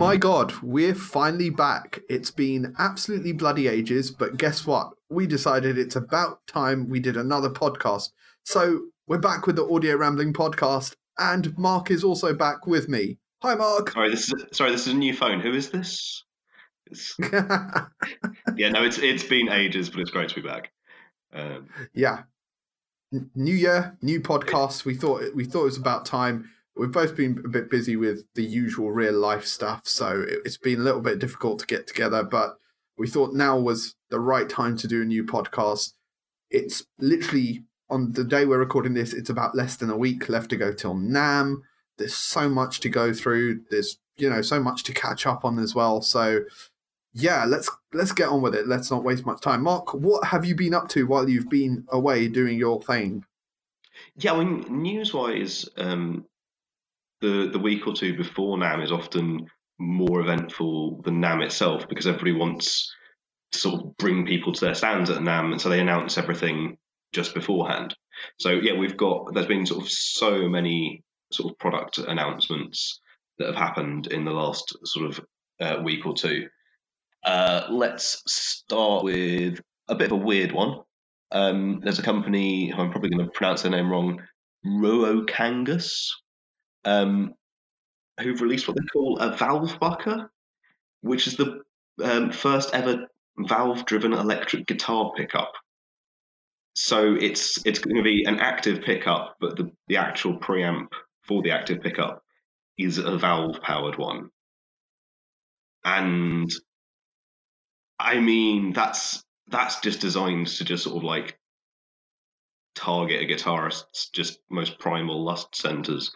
My god, we're finally back. It's been absolutely bloody ages, but guess what? We decided it's about time we did another podcast. So we're back with the Audio Rambling podcast, and Mark is also back with me. Hi, Mark. Sorry, this is sorry. This is a new phone. Who is this? Yeah, no, it's it's been ages, but it's great to be back. Um, yeah, new year, new podcast. We thought we thought it was about time. We've both been a bit busy with the usual real life stuff, so it, it's been a little bit difficult to get together. But we thought now was the right time to do a new podcast. It's literally on the day we're recording this. It's about less than a week left to go till NAMM. There's so much to go through. There's you know so much to catch up on as well. So yeah, let's let's get on with it. Let's not waste much time. Mark, what have you been up to while you've been away doing your thing? yeah, I mean, news wise, um, the the week or two before NAMM is often more eventful than NAMM itself because everybody wants to sort of bring people to their stands at NAMM, and so they announce everything just beforehand. So yeah, we've got there's been sort of so many sort of product announcements that have happened in the last sort of uh, week or two. Uh, let's start with a bit of a weird one. Um, there's a company, I'm probably going to pronounce their name wrong, Ruokangas, um, who've released what they call a valve bucker, which is the um, first ever valve driven electric guitar pickup. So it's it's going to be an active pickup, but the, the actual preamp for the active pickup is a valve powered one. And I mean that's that's just designed to just sort of like target a guitarist's just most primal lust centers.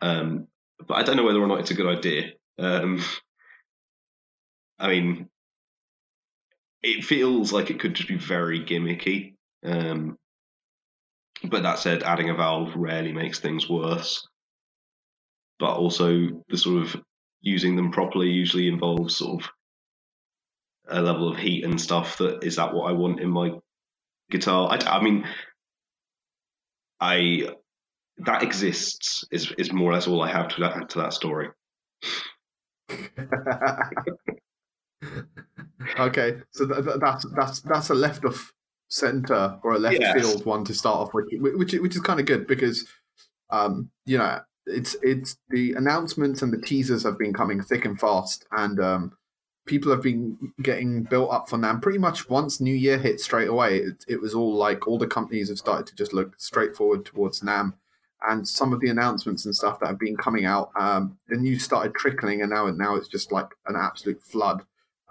Um, but I don't know whether or not it's a good idea. Um, I mean, it feels like it could just be very gimmicky. Um, but that said, adding a valve rarely makes things worse. But also, the sort of using them properly usually involves sort of a level of heat and stuff. That is that what I want in my guitar? I, I mean, I that exists is is more or less all I have to that to that story. okay, so th- th- that's that's that's a left of center or a left Yes. field one to start off with, which which is kind of good because um, you know it's it's the announcements and the teasers have been coming thick and fast, and um, people have been getting built up for NAMM pretty much once New Year hit straight away. It, it was all like all the companies have started to just look straight forward towards NAMM. And some of the announcements and stuff that have been coming out, um, the news started trickling, and now now it's just like an absolute flood.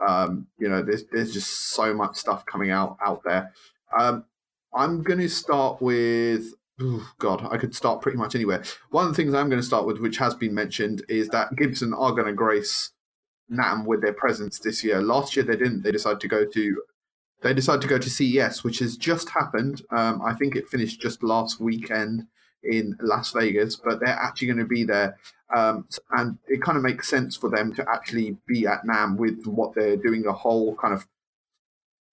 Um, you know, there's there's just so much stuff coming out out there. Um, I'm going to start with. ooh, God, I could start pretty much anywhere. One of the things I'm going to start with, which has been mentioned, is that Gibson are going to grace NAMM with their presence this year. Last year they didn't. They decided to go to they decided to go to CES, which has just happened. Um, I think it finished just last weekend in Las Vegas, but they're actually going to be there. Um, and it kind of makes sense for them to actually be at NAMM with what they're doing. A whole kind of,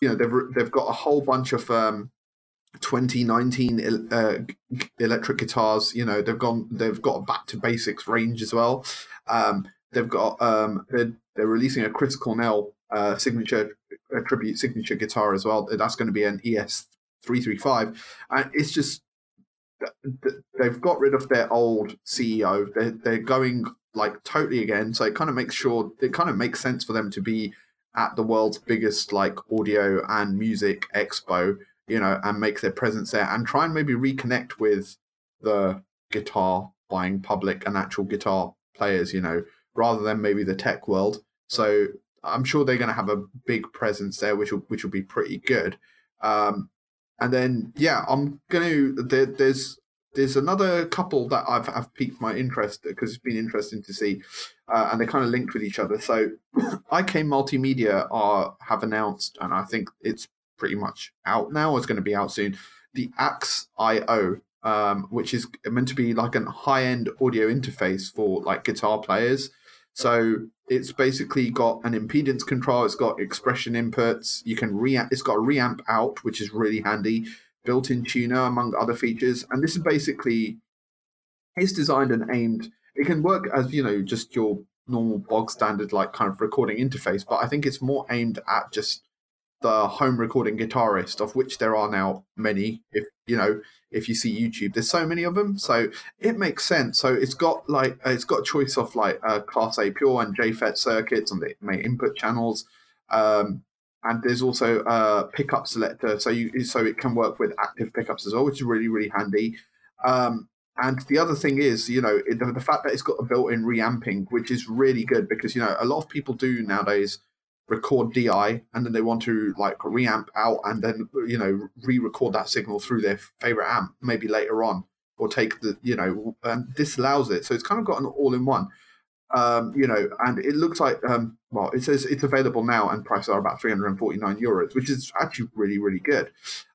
you know, they've they've got a whole bunch of um, 2019 uh, electric guitars. You know, they've gone they've got a back to basics range as well. Um, they've got um, they're they're releasing a Chris Cornell uh, signature tribute signature guitar as well. That's going to be an ES three three five, and it's just they've got rid of their old CEO. They're they're going like totally again. So it kind of makes sure it kind of makes sense for them to be at the world's biggest like audio and music expo, you know, and make their presence there and try and maybe reconnect with the guitar buying public and actual guitar players, you know, rather than maybe the tech world. So I'm sure they're going to have a big presence there, which will which will be pretty good. Um, and then yeah, I'm to there, there's there's another couple that I've have piqued my interest because it's been interesting to see, uh, and they're kind of linked with each other. So IK Multimedia are have announced, and I think it's pretty much out now. It's going to be out soon. The Axe IO, um, which is meant to be like a high end audio interface for like guitar players. So it's basically got an impedance control. It's got expression inputs. You can reamp. It's got a reamp out, which is really handy. Built-in tuner, among other features. And this is basically it's designed and aimed. It can work as you know just your normal bog standard like kind of recording interface, but I think it's more aimed at just the home recording guitarist, of which there are now many. If you know, if you see YouTube, there's so many of them, so it makes sense. So it's got like uh, it's got a choice of like uh, Class A pure and JFET circuits on the main input channels, um, and there's also a pickup selector, so you so it can work with active pickups as well, which is really really handy. Um, and the other thing is, you know, the, the fact that it's got a built-in reamping, which is really good because you know a lot of people do nowadays record DI and then they want to like reamp out and then you know re-record that signal through their favorite amp maybe later on or take the you know and this allows it. So it's kind of got an all-in-one um, you know and it looks like um, well it says it's available now and prices are about 349 euros which is actually really really good.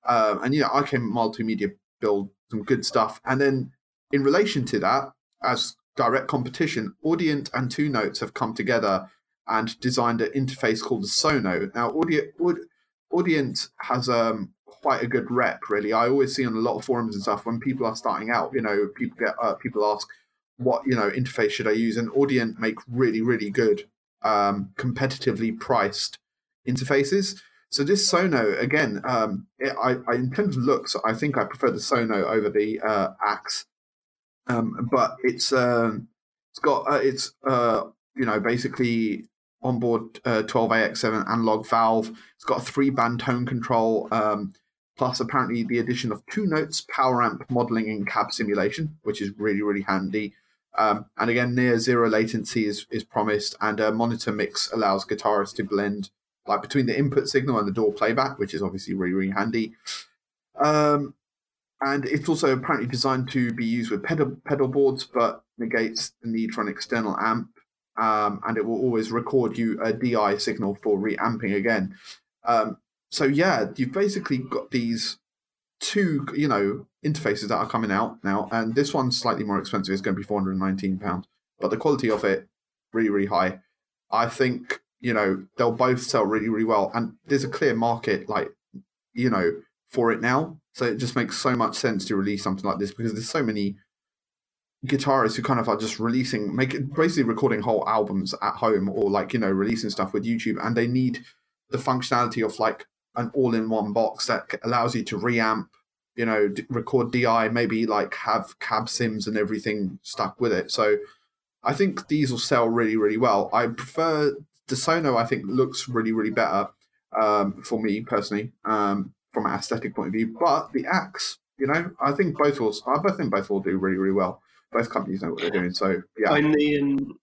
Um, and you know IK Multimedia build some good stuff. And then in relation to that as direct competition Audient and Two Notes have come together and designed an interface called the Sono. Now, Audient, Audient has um, quite a good rep, really. I always see on a lot of forums and stuff when people are starting out, you know, people get uh, people ask, what you know interface should I use? And Audient make really, really good, um, competitively priced interfaces. So this Sono again, um, it, I, I, in terms of looks, I think I prefer the Sono over the uh, Axe, um, but it's um, it's got uh, it's uh, you know basically onboard uh, 12AX7 analog valve. It's got a three band tone control, um, plus apparently the addition of two notes, power amp modeling and cab simulation, which is really, really handy. Um, and again, near zero latency is, is promised, and a monitor mix allows guitarists to blend like between the input signal and the DAW playback, which is obviously really, really handy. Um, and it's also apparently designed to be used with pedal pedal boards, but negates the need for an external amp um, and it will always record you a DI signal for reamping again. Um, so yeah, you've basically got these two, you know, interfaces that are coming out now, and this one's slightly more expensive. It's going to be four hundred and nineteen pounds, but the quality of it really, really high. I think you know they'll both sell really, really well, and there's a clear market, like you know, for it now. So it just makes so much sense to release something like this because there's so many guitarists who kind of are just releasing, make basically recording whole albums at home or like you know releasing stuff with YouTube, and they need the functionality of like an all-in-one box that allows you to reamp, you know, d- record DI, maybe like have cab sims and everything stuck with it. So I think these will sell really, really well. I prefer the Sono. I think looks really, really better um, for me personally um, from an aesthetic point of view. But the Axe, you know, I think both will. I think both will do really, really well both companies know what they're doing. So yeah, and the um,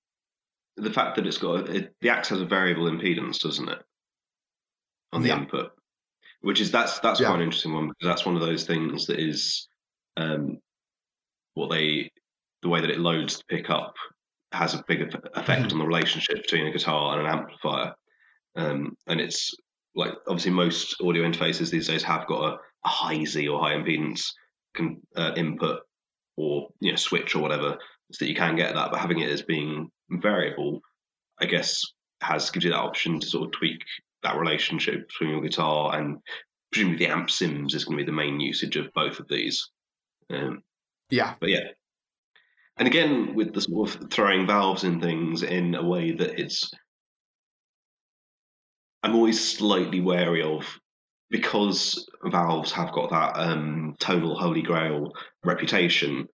the fact that it's got it, the Axe has a variable impedance, doesn't it, on the yeah. input, which is that's that's yeah. quite an interesting one because that's one of those things that is um, what they the way that it loads to pick up has a big effect mm-hmm. on the relationship between a guitar and an amplifier, um, and it's like obviously most audio interfaces these days have got a, a high Z or high impedance can, uh, input or you know switch or whatever, so that you can get that. But having it as being variable, I guess, has gives you that option to sort of tweak that relationship between your guitar and presumably the amp sims is going to be the main usage of both of these. Um, yeah, but yeah, and again with the sort of throwing valves in things in a way that it's. I'm always slightly wary of because valves have got that um, tonal holy grail reputation,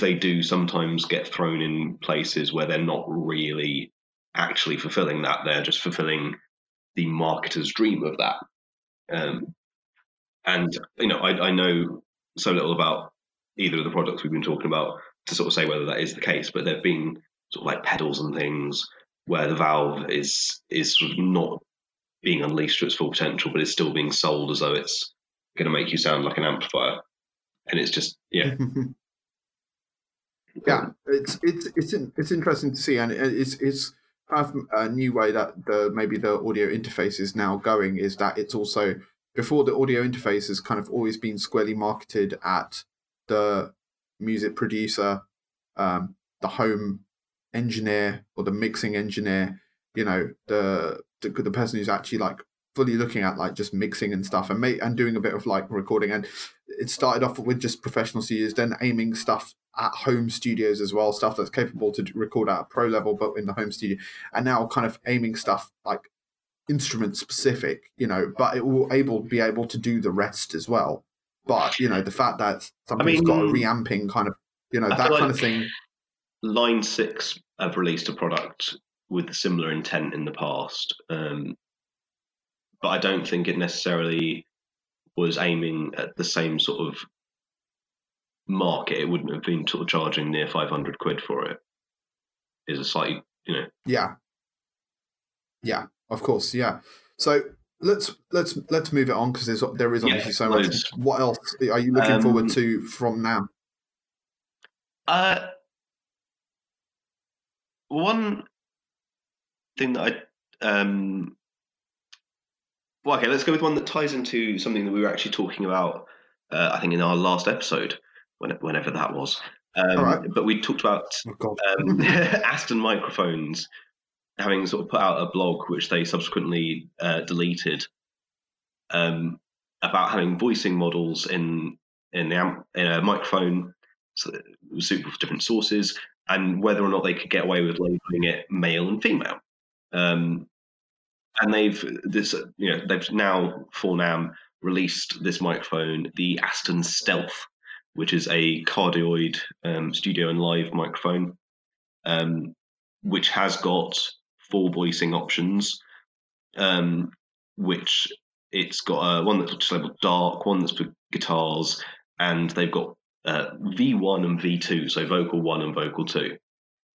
they do sometimes get thrown in places where they're not really actually fulfilling that. They're just fulfilling the marketer's dream of that. Um, and you know, I, I know so little about either of the products we've been talking about to sort of say whether that is the case, but there've been sort of like pedals and things where the valve is is sort of not being unleashed to its full potential, but it's still being sold as though it's going to make you sound like an amplifier. And it's just, yeah. yeah, it's it's it's it's interesting to see, and it's it's kind of a new way that the maybe the audio interface is now going is that it's also before the audio interface has kind of always been squarely marketed at the music producer, um, the home engineer or the mixing engineer, you know, the the, the person who's actually like fully looking at like just mixing and stuff and make and doing a bit of like recording and it started off with just professional studios, then aiming stuff at home studios as well, stuff that's capable to record at a pro level, but in the home studio, and now kind of aiming stuff like instrument specific, you know, but it will able be able to do the rest as well. But you know, the fact that something's I mean, got a reamping kind of, you know, I that kind like of thing. Line Six have released a product with similar intent in the past, um, but I don't think it necessarily was aiming at the same sort of market. It wouldn't have been sort of charging near five hundred quid for it. Is a slightly, you know. Yeah. Yeah, of course. Yeah. So let's let's let's move it on because there's there is obviously yeah, so much. What else are you looking um, forward to from now? Uh, one thing that I um, well, okay, let's go with one that ties into something that we were actually talking about. Uh, I think in our last episode, when, whenever that was. Um, right. But we talked about oh, um, Aston microphones having sort of put out a blog, which they subsequently uh, deleted, um, about having voicing models in in, the amp, in a microphone so suitable for different sources, and whether or not they could get away with labeling it male and female. Um, and they've this you know they've now for NAMM released this microphone, the Aston Stealth, which is a cardioid um, studio and live microphone, um, which has got four voicing options, um, which it's got uh, one that's labeled dark, one that's for guitars, and they've got uh, V1 and V2, so vocal one and vocal two.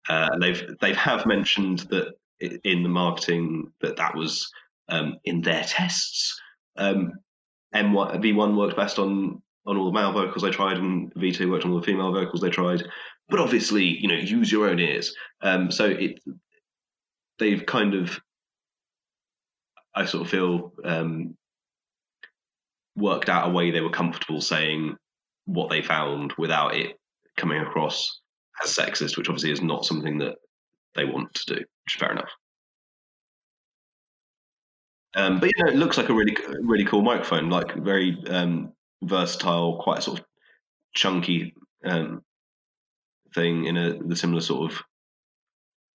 Uh, they've they've have mentioned that in the marketing that that was um, in their tests. Um, M1, V1 worked best on on all the male vocals they tried, and V2 worked on all the female vocals they tried. But obviously, you know, use your own ears. Um, so it they've kind of, I sort of feel, um, worked out a way they were comfortable saying what they found without it coming across as sexist, which obviously is not something that they want to do, which is fair enough. Um, but you know, it looks like a really, really cool microphone, like very um, versatile, quite sort of chunky um, thing in a the similar sort of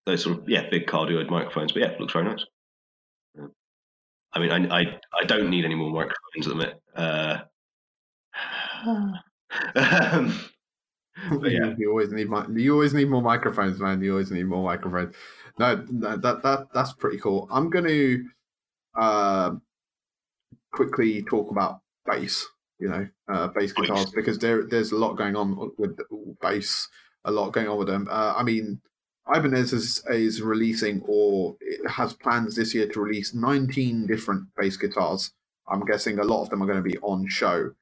those sort of yeah big cardioid microphones. But yeah, it looks very nice. I mean, I, I I don't need any more microphones at the minute. Uh, um, but yeah, you always need you always need more microphones, man. You always need more microphones. No, that that that's pretty cool. I'm going to uh, quickly talk about bass. You know, uh, bass guitars because there there's a lot going on with bass. A lot going on with them. Uh, I mean, Ibanez is, is releasing or has plans this year to release 19 different bass guitars. I'm guessing a lot of them are going to be on show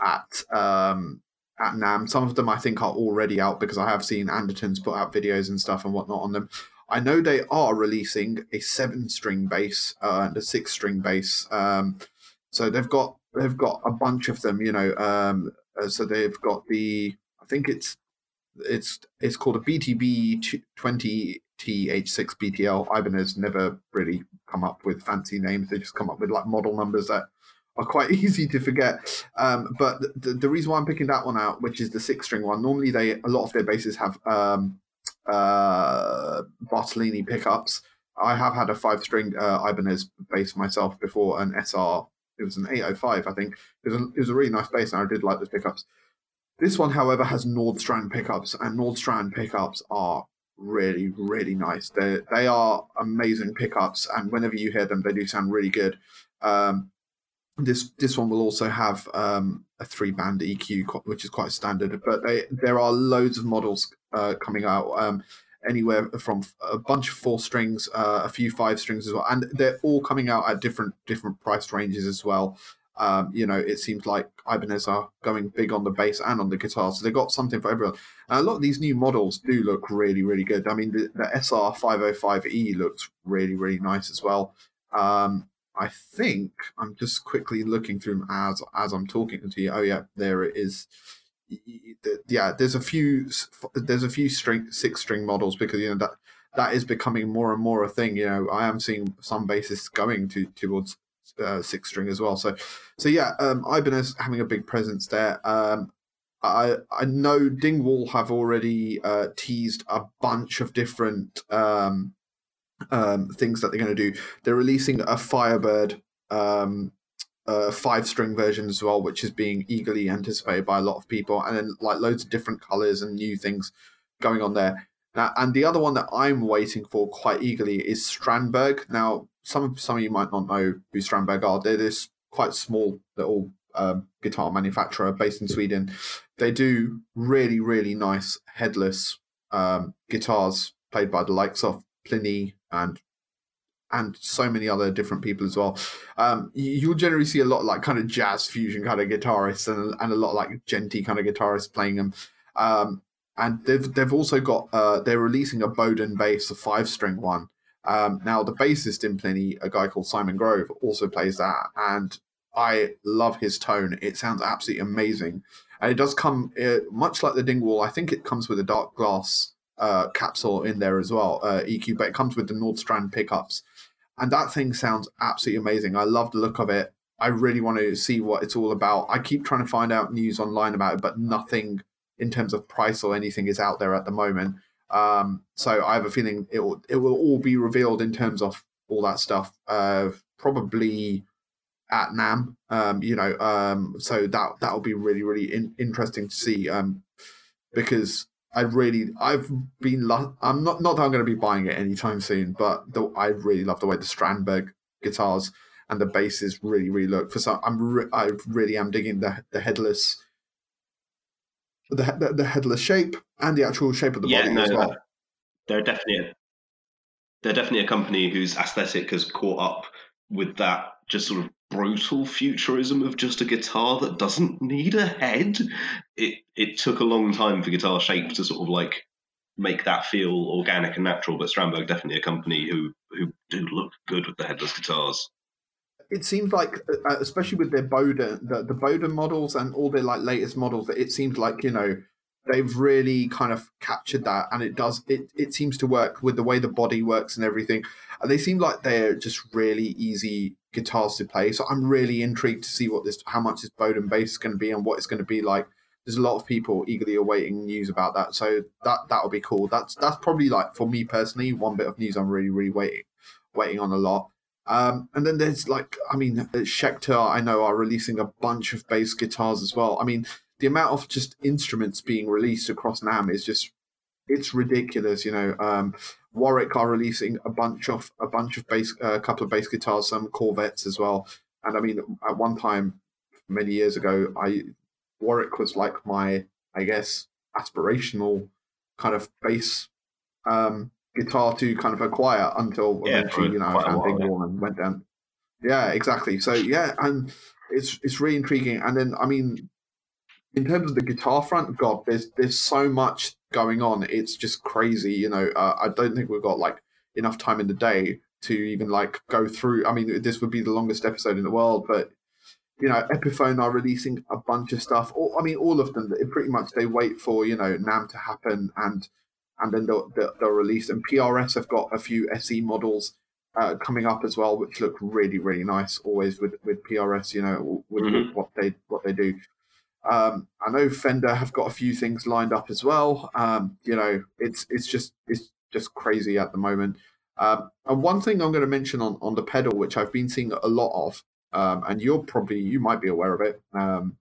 at um, at NAMM. Some of them I think are already out because I have seen Andertons put out videos and stuff and whatnot on them. I know they are releasing a seven string bass uh, and a six string bass. Um, so they've got they've got a bunch of them, you know. Um, uh, so they've got the I think it's it's it's called a BTB twenty TH6 BTL. Ibanez never really come up with fancy names. They just come up with like model numbers that are quite easy to forget. Um, but the, the reason why I'm picking that one out, which is the six string one, normally they a lot of their basses have um, uh, Bartolini pickups. I have had a five string uh, Ibanez bass myself before, an SR. It was an 805, I think. It was a, it was a really nice bass, and I did like those pickups. This one, however, has Nordstrand pickups, and Nordstrand pickups are really, really nice. They they are amazing pickups, and whenever you hear them, they do sound really good. Um, this this one will also have um, a three band EQ, which is quite standard. But they, there are loads of models uh, coming out, um, anywhere from a bunch of four strings, uh, a few five strings as well, and they're all coming out at different different price ranges as well. Um, you know, it seems like Ibanez are going big on the bass and on the guitar, so they've got something for everyone. And a lot of these new models do look really, really good. I mean, the, the SR505E looks really, really nice as well. Um, I think I'm just quickly looking through as as I'm talking to you. Oh yeah, there it is. Yeah, there's a few there's a few string six string models because you know that that is becoming more and more a thing. You know, I am seeing some bassists going to towards uh, six string as well. So, so yeah, um, Ibanez having a big presence there. Um, I I know Dingwall have already uh, teased a bunch of different um, um, things that they're going to do. They're releasing a Firebird um, uh, five string version as well, which is being eagerly anticipated by a lot of people, and then like loads of different colors and new things going on there. Now, and the other one that I'm waiting for quite eagerly is Strandberg. Now, some some of you might not know who Strandberg are. They're this quite small little uh, guitar manufacturer based in Sweden. They do really really nice headless um, guitars played by the likes of Plini and and so many other different people as well. Um, you'll generally see a lot like kind of jazz fusion kind of guitarists and, and a lot like djenty kind of guitarists playing them. Um, and they've they've also got uh, they're releasing a Boden bass, a five string one. Um, now the bassist in Plini, a guy called Simon Grove, also plays that, and I love his tone. It sounds absolutely amazing, and it does come uh, much like the Dingwall. I think it comes with a Darkglass uh, capsule in there as well, uh, EQ, but it comes with the Nordstrand pickups, and that thing sounds absolutely amazing. I love the look of it. I really want to see what it's all about. I keep trying to find out news online about it, but nothing in terms of price or anything is out there at the moment. Um, so I have a feeling it will it will all be revealed in terms of all that stuff. Uh, probably at NAMM. Um, you know, um, so that that will be really really in, interesting to see. Um, because I really I've been lo- I'm not not that I'm going to be buying it anytime soon, but the, I really love the way the Strandberg guitars and the basses really really look. For some, I'm re- I really am digging the the headless the, the, the headless shape and the actual shape of the yeah, body no, as well. They're definitely a, they're definitely a company whose aesthetic has caught up with that just sort of brutal futurism of just a guitar that doesn't need a head. It it took a long time for guitar shape to sort of like make that feel organic and natural. But Strandberg definitely a company who who do look good with the headless guitars it seems like, uh, uh, especially with their Boden, the, the Boden models and all their like latest models, that it seems like you know they've really kind of captured that, and it does. It it seems to work with the way the body works and everything. And they seem like they're just really easy guitars to play. So I'm really intrigued to see what this, how much this Boden bass is going to be, and what it's going to be like. There's a lot of people eagerly awaiting news about that, so that that'll be cool. That's that's probably like for me personally one bit of news I'm really really waiting waiting on a lot. Um, and then there's like, I mean, Schecter, I know, are releasing a bunch of bass guitars as well. I mean, the amount of just instruments being released across NAMM is just, it's ridiculous. You know, um, Warwick are releasing a bunch of a bunch of bass, a uh, couple of bass guitars, some Corvettes as well. And I mean, at one time, many years ago, I Warwick was like my, I guess, aspirational kind of bass um, guitar to kind of acquire until yeah, eventually, you know, and Big yeah. went down. Yeah, exactly. So yeah, and it's it's really intriguing. And then I mean, in terms of the guitar front, God, there's there's so much going on. It's just crazy. You know, uh, I don't think we've got like enough time in the day to even like go through. I mean, this would be the longest episode in the world, but you know, Epiphone are releasing a bunch of stuff. Or, I mean, all of them. Pretty much, they wait for you know NAMM to happen and and then they'll, they'll, release. And PRS have got a few SE models uh, coming up as well, which look really really nice. Always with with PRS, you know, with, mm-hmm. what they what they do. Um, I know Fender have got a few things lined up as well. Um, you know, it's it's just it's just crazy at the moment. Um, and one thing I'm going to mention on on the pedal, which I've been seeing a lot of, um, and you're probably you might be aware of it. Um,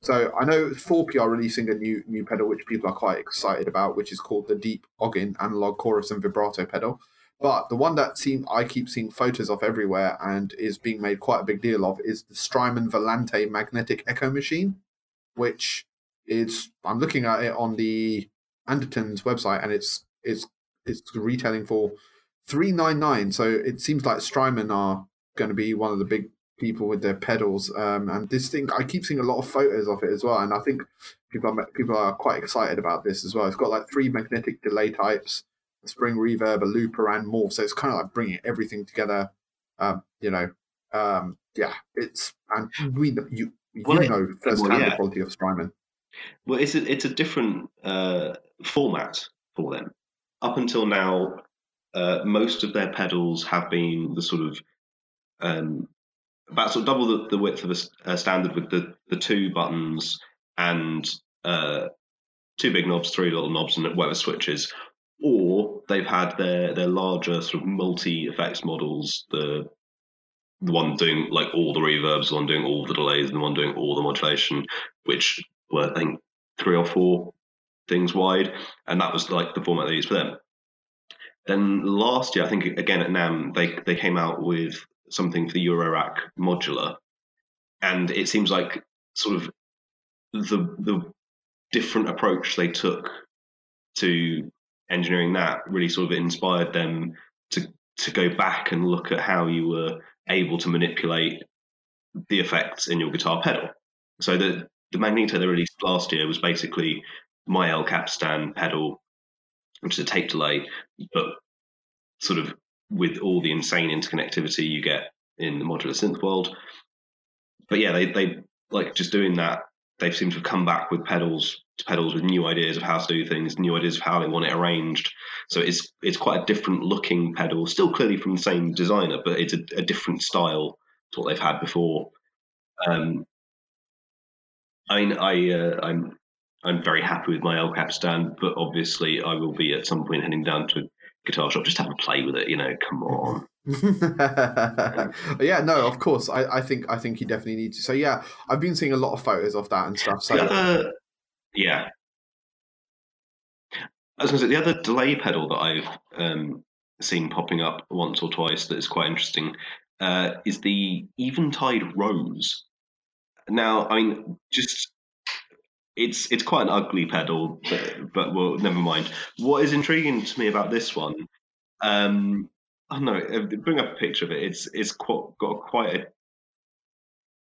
so I know 4P are releasing a new new pedal which people are quite excited about, which is called the Deep Ogin Analog Chorus and Vibrato pedal. But the one that seem I keep seeing photos of everywhere and is being made quite a big deal of is the Strymon Volante magnetic echo machine, which is I'm looking at it on the Anderton's website and it's it's it's retailing for three nine nine. So it seems like Strymon are going to be one of the big people with their pedals. Um, and this thing, I keep seeing a lot of photos of it as well, and I think people are people are quite excited about this as well. It's got like three magnetic delay types, spring reverb, a looper, and more. So it's kind of like bringing everything together. Um, you know, um, yeah, it's and we you you well, know firsthand well, yeah. the quality of Strymon. Well, it's a, it's a different uh, format for them. Up until now, uh, most of their pedals have been the sort of um, about sort of double the, the width of a uh, standard with the the two buttons and uh, two big knobs, three little knobs, and whatever switches. Or they've had their their larger sort of multi effects models, the the one doing like all the reverbs, the one doing all the delays, and the one doing all the modulation, which were I think three or four things wide, and that was like the format they used for them. Then last year, I think again at NAMM, they they came out with something for the Eurorack modular, and it seems like sort of the the different approach they took to engineering that really sort of inspired them to to go back and look at how you were able to manipulate the effects in your guitar pedal. So the the Magneto they released last year was basically my El Capistan pedal, which is a tape delay, but sort of with all the insane interconnectivity you get in the modular synth world. But yeah, they they like just doing that. They seem to have come back with pedals pedals with new ideas of how to do things, new ideas of how they want it arranged. So it's it's quite a different looking pedal, still clearly from the same designer, but it's a, a different style to what they've had before. Um, I mean, I uh, I'm I'm very happy with my El Capistan, but obviously I will be at some point heading down to a guitar shop just have a play with it. You know, come on. yeah, no, of course. I, I think I think you definitely need to. So yeah, I've been seeing a lot of photos of that and stuff. So other, yeah, I was going to say the other delay pedal that I've um, seen popping up once or twice that is quite interesting uh, is the Eventide Rose. Now, I mean, just it's it's quite an ugly pedal, but, but well, never mind. What is intriguing to me about this one um, I don't know. Uh, bring up a picture of it. It's it's quite, got quite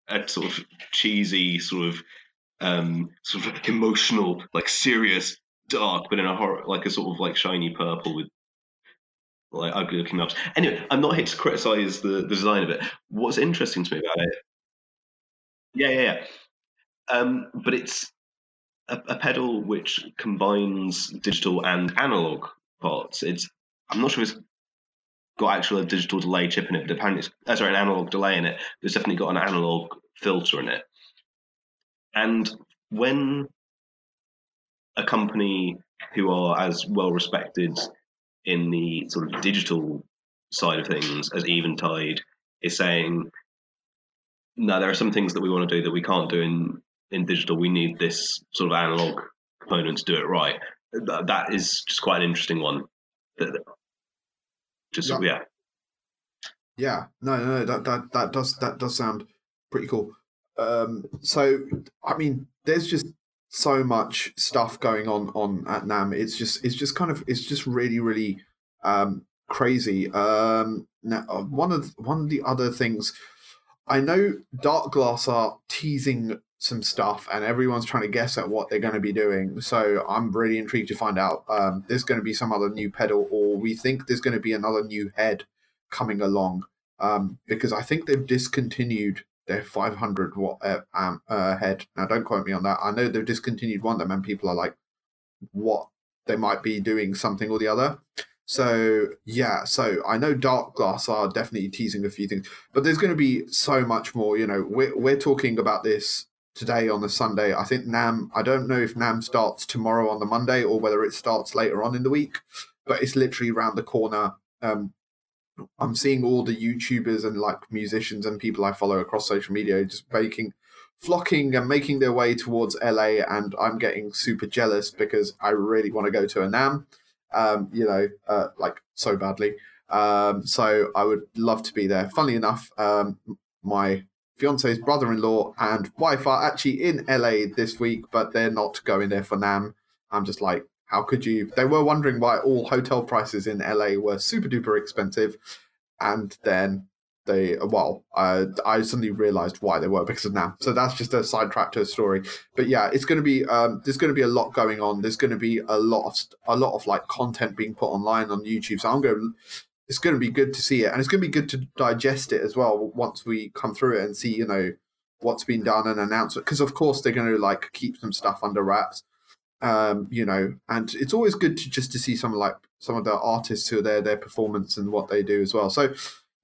a, a sort of cheesy, sort of um, sort of emotional, like serious, dark, but in a horror, like a sort of like shiny purple with like ugly looking knobs. Anyway, I'm not here to criticize the, the design of it. What's interesting to me about it, yeah, yeah, yeah. Um, but it's a, a pedal which combines digital and analog parts. It's I'm not sure if it's got actual a digital delay chip in it, but apparently it's uh, sorry, an analog delay in it. But it's definitely got an analog filter in it. And when a company who are as well respected in the sort of digital side of things as Eventide is saying, no, there are some things that we want to do that we can't do in in digital. We need this sort of analog component to do it right. That is just quite an interesting one. Just yeah. yeah. Yeah, no, no, that that that does that does sound pretty cool. Um, so, I mean, there's just so much stuff going on on at NAMM. It's just it's just kind of it's just really really um, crazy. Um, now, uh, one of one of the other things I know, Darkglass are teasing some stuff, and everyone's trying to guess at what they're going to be doing. So I'm really intrigued to find out. Um, there's going to be some other new pedal, or we think there's going to be another new head coming along. Um, because I think they've discontinued their 500 watt uh, amp, uh, head. Now, don't quote me on that. I know they've discontinued one of them, and people are like, "What? They might be doing something or the other." So yeah, so I know Darkglass are definitely teasing a few things, but there's going to be so much more. You know, we're we're talking about this today on the Sunday. I think NAMM, I don't know if NAMM starts tomorrow on the Monday or whether it starts later on in the week, but it's literally around the corner. Um, I'm seeing all the YouTubers and like musicians and people I follow across social media just making, flocking and making their way towards LA, and I'm getting super jealous because I really want to go to a NAMM um, you know, uh, like so badly. Um, so I would love to be there. Funnily enough, um, my fiance's brother-in-law and wife are actually in LA this week, but they're not going there for NAMM. I'm just like, how could you? They were wondering why all hotel prices in LA were super duper expensive, and then they well uh, i suddenly realized why they were because of now so that's just a sidetrack to a story. But yeah it's going to be um, there's going to be a lot going on. There's going to be a lot of a lot of like content being put online on youtube. So i'm going it's going to be good to see it and it's going to be good to digest it as well once we come through it and see you know what's been done and announce it because of course they're going to like keep some stuff under wraps um, you know and it's always good to just to see some like some of the artists who are there their performance and what they do as well so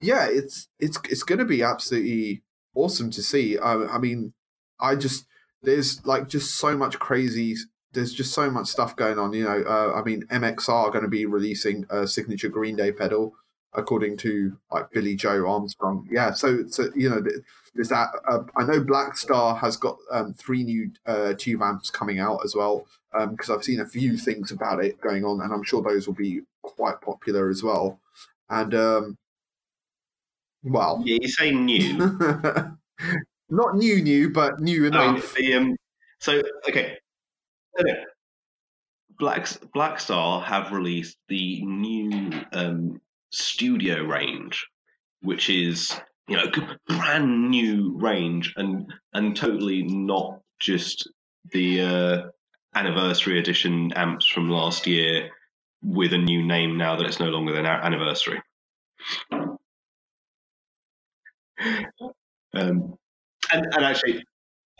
yeah, it's it's it's going to be absolutely awesome to see. I, I mean, I just there's like just so much crazy. There's just so much stuff going on. You know, uh, I mean, MXR are going to be releasing a signature Green Day pedal, according to like Billie Joe Armstrong. Yeah, so so you know, there's that. Uh, I know Blackstar has got um, three new uh, tube amps coming out as well because um, I've seen a few things about it going on, and I'm sure those will be quite popular as well. And um, well, yeah, you say new, not new, new, but new enough. The, um, so okay, Black Blackstar have released the new um, studio range, which is you know a brand new range and and totally not just the uh, anniversary edition amps from last year with a new name now that it's no longer their anniversary. Um, and, and actually,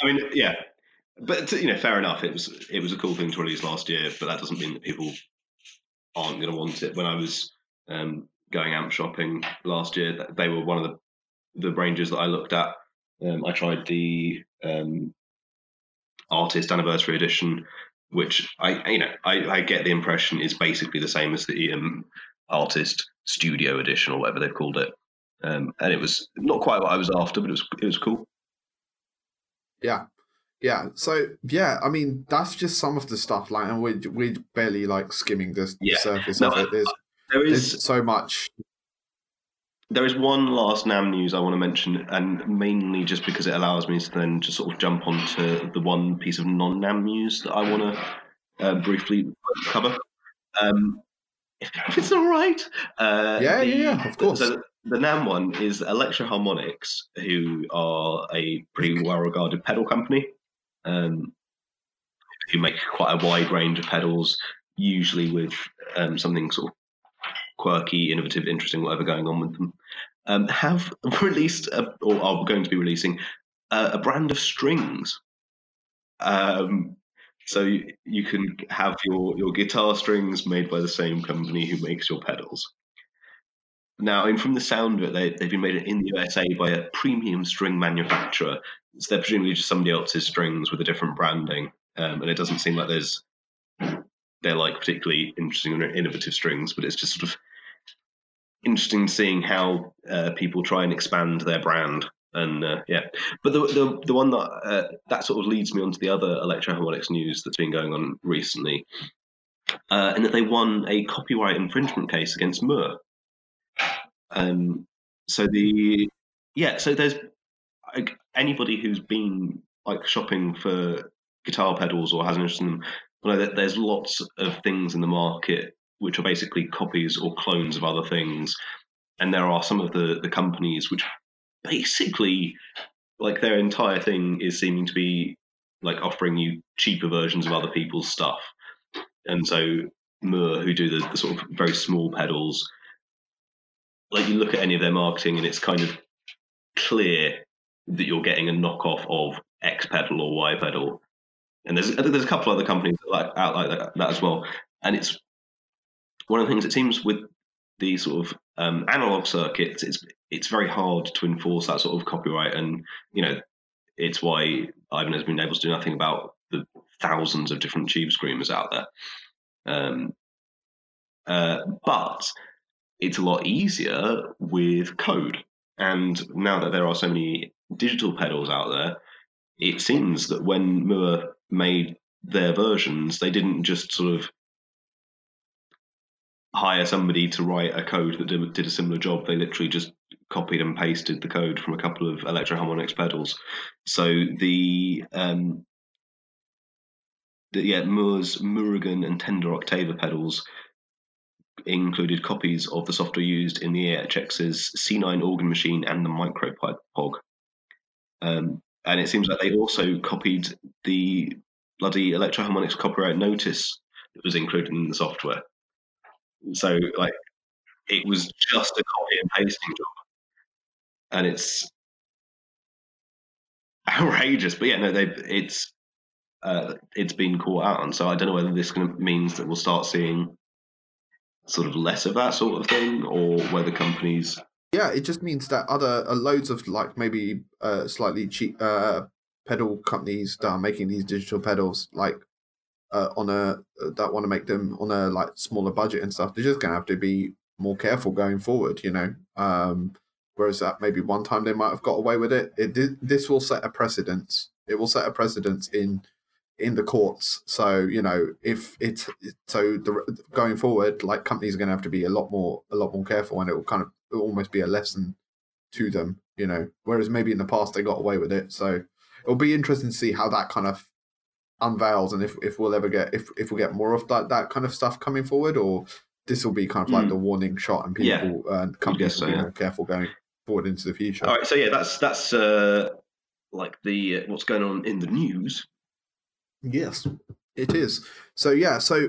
I mean, yeah, but you know, fair enough. It was it was a cool thing to release last year, but that doesn't mean that people aren't going to want it. When I was um, going amp shopping last year, they were one of the the ranges that I looked at. Um, I tried the um, artist anniversary edition, which I you know I, I, get the impression is basically the same as the um, artist studio edition or whatever they've called it. Um, and it was not quite what I was after, but it was it was cool. Yeah, yeah. So yeah, I mean that's just some of the stuff. Like, and we're we're barely like skimming the, yeah. surface no, of it. There's there is there's so much. There is one last NAMM news I want to mention, and mainly just because it allows me to then just sort of jump onto the one piece of non NAMM news that I want to uh, briefly cover. Um, if, it's all right. Uh, yeah, the, yeah, yeah, of course. So the NAMM one is Electro Harmonix, who are a pretty well regarded pedal company, um, who make quite a wide range of pedals, usually with um, something sort of quirky, innovative, interesting, whatever going on with them. Um, have released a, or are going to be releasing a, a brand of strings. Um, so you, you can have your, your guitar strings made by the same company who makes your pedals. Now, and from the sound of it, they, they've been made in the USA by a premium string manufacturer. So they're presumably just somebody else's strings with a different branding. Um, and it doesn't seem like there's they're like particularly interesting and innovative strings, but it's just sort of interesting seeing how uh, people try and expand their brand. And uh, yeah, but the, the the one that uh, that sort of leads me on to the other Electro Harmonix news that's been going on recently, uh, and that they won a copyright infringement case against Mooer. Um, so the yeah, so there's like, anybody who's been like shopping for guitar pedals or has an interest in them, you know there's lots of things in the market which are basically copies or clones of other things, and there are some of the the companies which basically like their entire thing is seeming to be like offering you cheaper versions of other people's stuff, and so Mooer, who do the, the sort of very small pedals, like you look at any of their marketing and it's kind of clear that you're getting a knockoff of X pedal or Y pedal. And there's there's a couple other companies like out like that, that, as well. And it's one of the things it seems with the sort of um, analog circuits, it's it's very hard to enforce that sort of copyright, and you know it's why Ibanez has been able to do nothing about the thousands of different tube screamers out there. Um, uh, but it's a lot easier with code. And now that there are so many digital pedals out there, it seems that when Mooer made their versions, they didn't just sort of hire somebody to write a code that did, did a similar job. They literally just copied and pasted the code from a couple of Electro Harmonix pedals. So the um, the, yeah, Mooer's Moorigan and Tender Octaver pedals included copies of the software used in the EHX's C9 organ machine and the MicroPog. Um, and it seems like they also copied the bloody Electro Harmonix copyright notice that was included in the software. So, like, it was just a copy and pasting job. And it's outrageous. But yeah, no, they it's uh, it's been caught out, and so I don't know whether this means that we'll start seeing sort of less of that sort of thing, or whether companies yeah, it just means that other uh, loads of like maybe uh, slightly cheap uh, pedal companies that are making these digital pedals like uh, on a that want to make them on a like smaller budget and stuff. They're just gonna have to be more careful going forward, you know. Um, whereas that maybe one time they might have got away with it. It this will set a precedence. It will set a precedence in in the courts. So you know, if it's so the, going forward, like companies are going to have to be a lot more a lot more careful, and it will kind of will almost be a lesson to them. You know, whereas maybe in the past they got away with it. So it'll be interesting to see how that kind of unveils and if, if we'll ever get if, if we'll get more of that that kind of stuff coming forward or this will be kind of like mm. the warning shot and people yeah. uh, companies will be yeah. more careful going forward into the future. All right, so yeah, that's that's uh, like the uh, what's going on in the news. Yes, it is. So yeah, so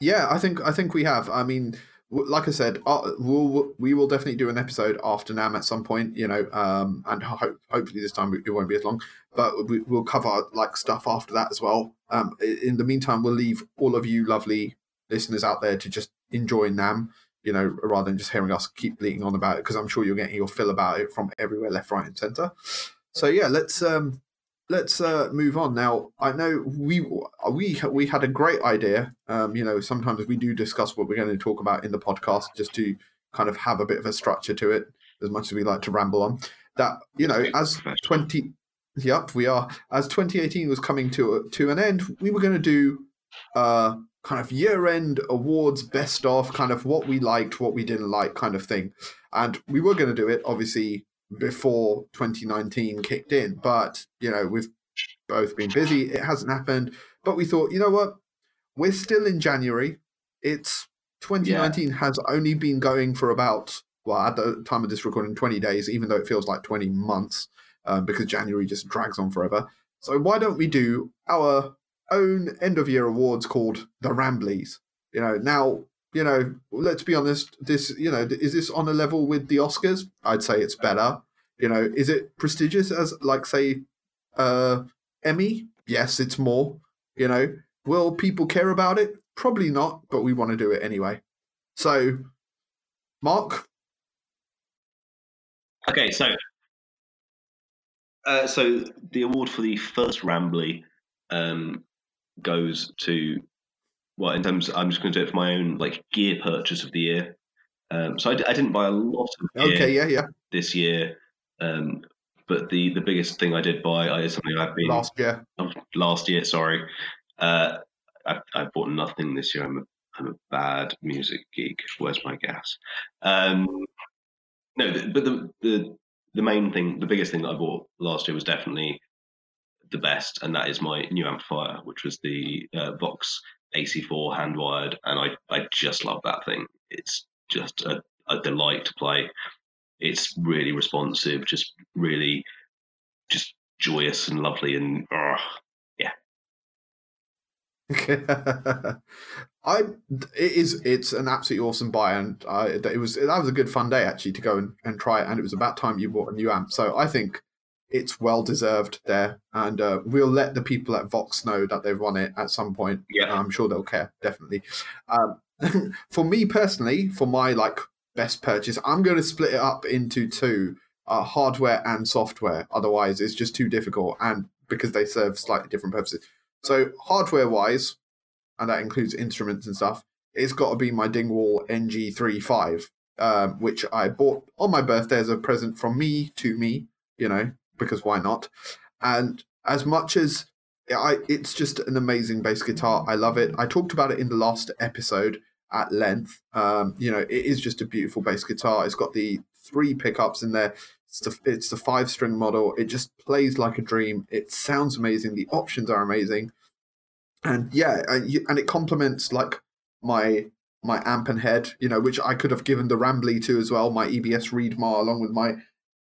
yeah, I think I think we have. I mean, like I said, uh, we'll we will definitely do an episode after NAMM at some point, you know, um, and ho- hopefully this time it won't be as long. But we, will cover like stuff after that as well. Um, in the meantime, we'll leave all of you lovely listeners out there to just enjoy NAMM, you know, rather than just hearing us keep bleating on about it, because I'm sure you're getting your fill about it from everywhere, left, right, and centre. So yeah, let's um, let's uh, move on now. I know we we we had a great idea. Um, you know, sometimes we do discuss what we're going to talk about in the podcast, just to kind of have a bit of a structure to it. As much as we like to ramble on, that you know, as twenty, yep, we are. As 2018 was coming to to an end, we were going to do uh kind of year end awards, best of, kind of what we liked, what we didn't like, kind of thing. And we were going to do it, obviously, before 2019 kicked in. But, you know, we've both been busy. It hasn't happened. But we thought, you know what? We're still in January. It's 2019 yeah. has only been going for about, well, at the time of this recording, 20 days, even though it feels like 20 months um, because January just drags on forever. So why don't we do our own end of year awards called the Ramblies? You know, now you know, let's be honest, this, you know, is this on a level with the Oscars? I'd say it's better. You know, is it prestigious as, like, say, uh, Emmy? Yes, it's more. You know, will people care about it? Probably not, but we want to do it anyway. So, Mark? Okay, so uh, so the award for the first Rambly um, goes to well, in terms, I'm just going to do it for my own like gear purchase of the year. Um, so I d- I didn't buy a lot of gear okay, yeah, yeah. this year, um, but the the biggest thing I did buy is something I've been last year. Oh, last year, sorry. Uh, I, I bought nothing this year. I'm a I'm a bad music geek. Where's my gas? Um, no, the, but the the the main thing, the biggest thing that I bought last year was definitely the best, and that is my new amplifier, which was the uh, Vox AC4 hand wired, and I, I just love that thing. It's just a, a delight to play. It's really responsive, just really, just joyous and lovely, and uh, yeah. I it is it's an absolutely awesome buy, and I, it was that was a good fun day actually to go and, and try it, and it was about time you bought a new amp. So I think it's well deserved there, and uh, we'll let the people at Vox know that they've won it at some point. Yeah, I'm sure they'll care definitely. Um, for me personally, for my like best purchase, I'm going to split it up into two: uh, hardware and software. Otherwise, it's just too difficult, and because they serve slightly different purposes. So hardware wise, and that includes instruments and stuff, it's got to be my Dingwall NG35, um, which I bought on my birthday as a present from me to me. You know, because why not? And as much as I, it's just an amazing bass guitar, I love it. I talked about it in the last episode at length. Um, you know, it is just a beautiful bass guitar. It's got the three pickups in there. It's the, it's the five string model. It just plays like a dream. It sounds amazing. The options are amazing, and yeah, and it complements like my my amp and head. You know, which I could have given the Rambly to as well. My EBS Reidmar along with my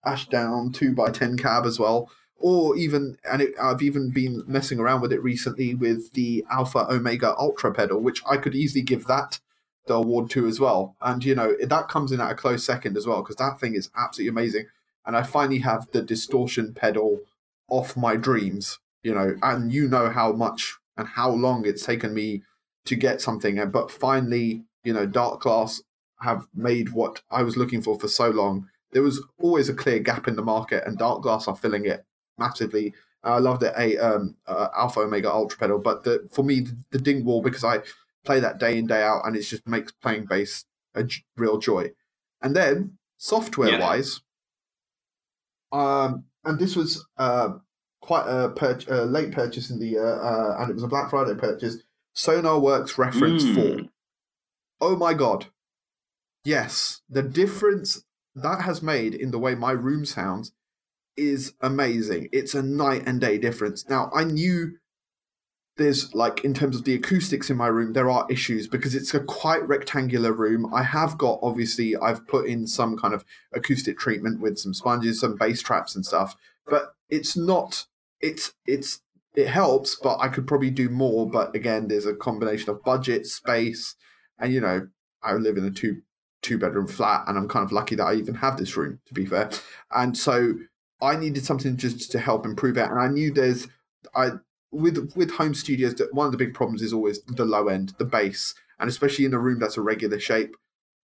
Ashdown 2x10 cab as well. Or even, and it, I've even been messing around with it recently with the Alpha Omega Ultra pedal, which I could easily give that the award to as well. And, you know, that comes in at a close second as well, because that thing is absolutely amazing. And I finally have the distortion pedal off my dreams, you know, and you know how much and how long it's taken me to get something. But finally, you know, Darkglass have made what I was looking for for so long. There was always a clear gap in the market, and Darkglass are filling it massively. I love the a um, uh, Alpha Omega Ultra pedal, but the, for me the, the Dingwall because I play that day in day out, and it just makes playing bass a j- real joy. And then software yeah. wise, um, and this was uh, quite a, pur- a, late purchase in the year, uh, and it was a Black Friday purchase. Sonarworks Reference mm. Four. Oh my god! Yes, the difference that has made in the way my room sounds is amazing. It's a night and day difference. Now, I knew there's like in terms of the acoustics in my room, there are issues because it's a quite rectangular room. I have got obviously I've put in some kind of acoustic treatment with some sponges, some bass traps and stuff, but it's not it's it's it helps, but I could probably do more. But again, there's a combination of budget, space, and you know, I live in a two two bedroom flat and I'm kind of lucky that I even have this room, to be fair. And so I needed something just to help improve it. And I knew there's I with with home studios that one of the big problems is always the low end, the bass, and especially in a room that's a regular shape.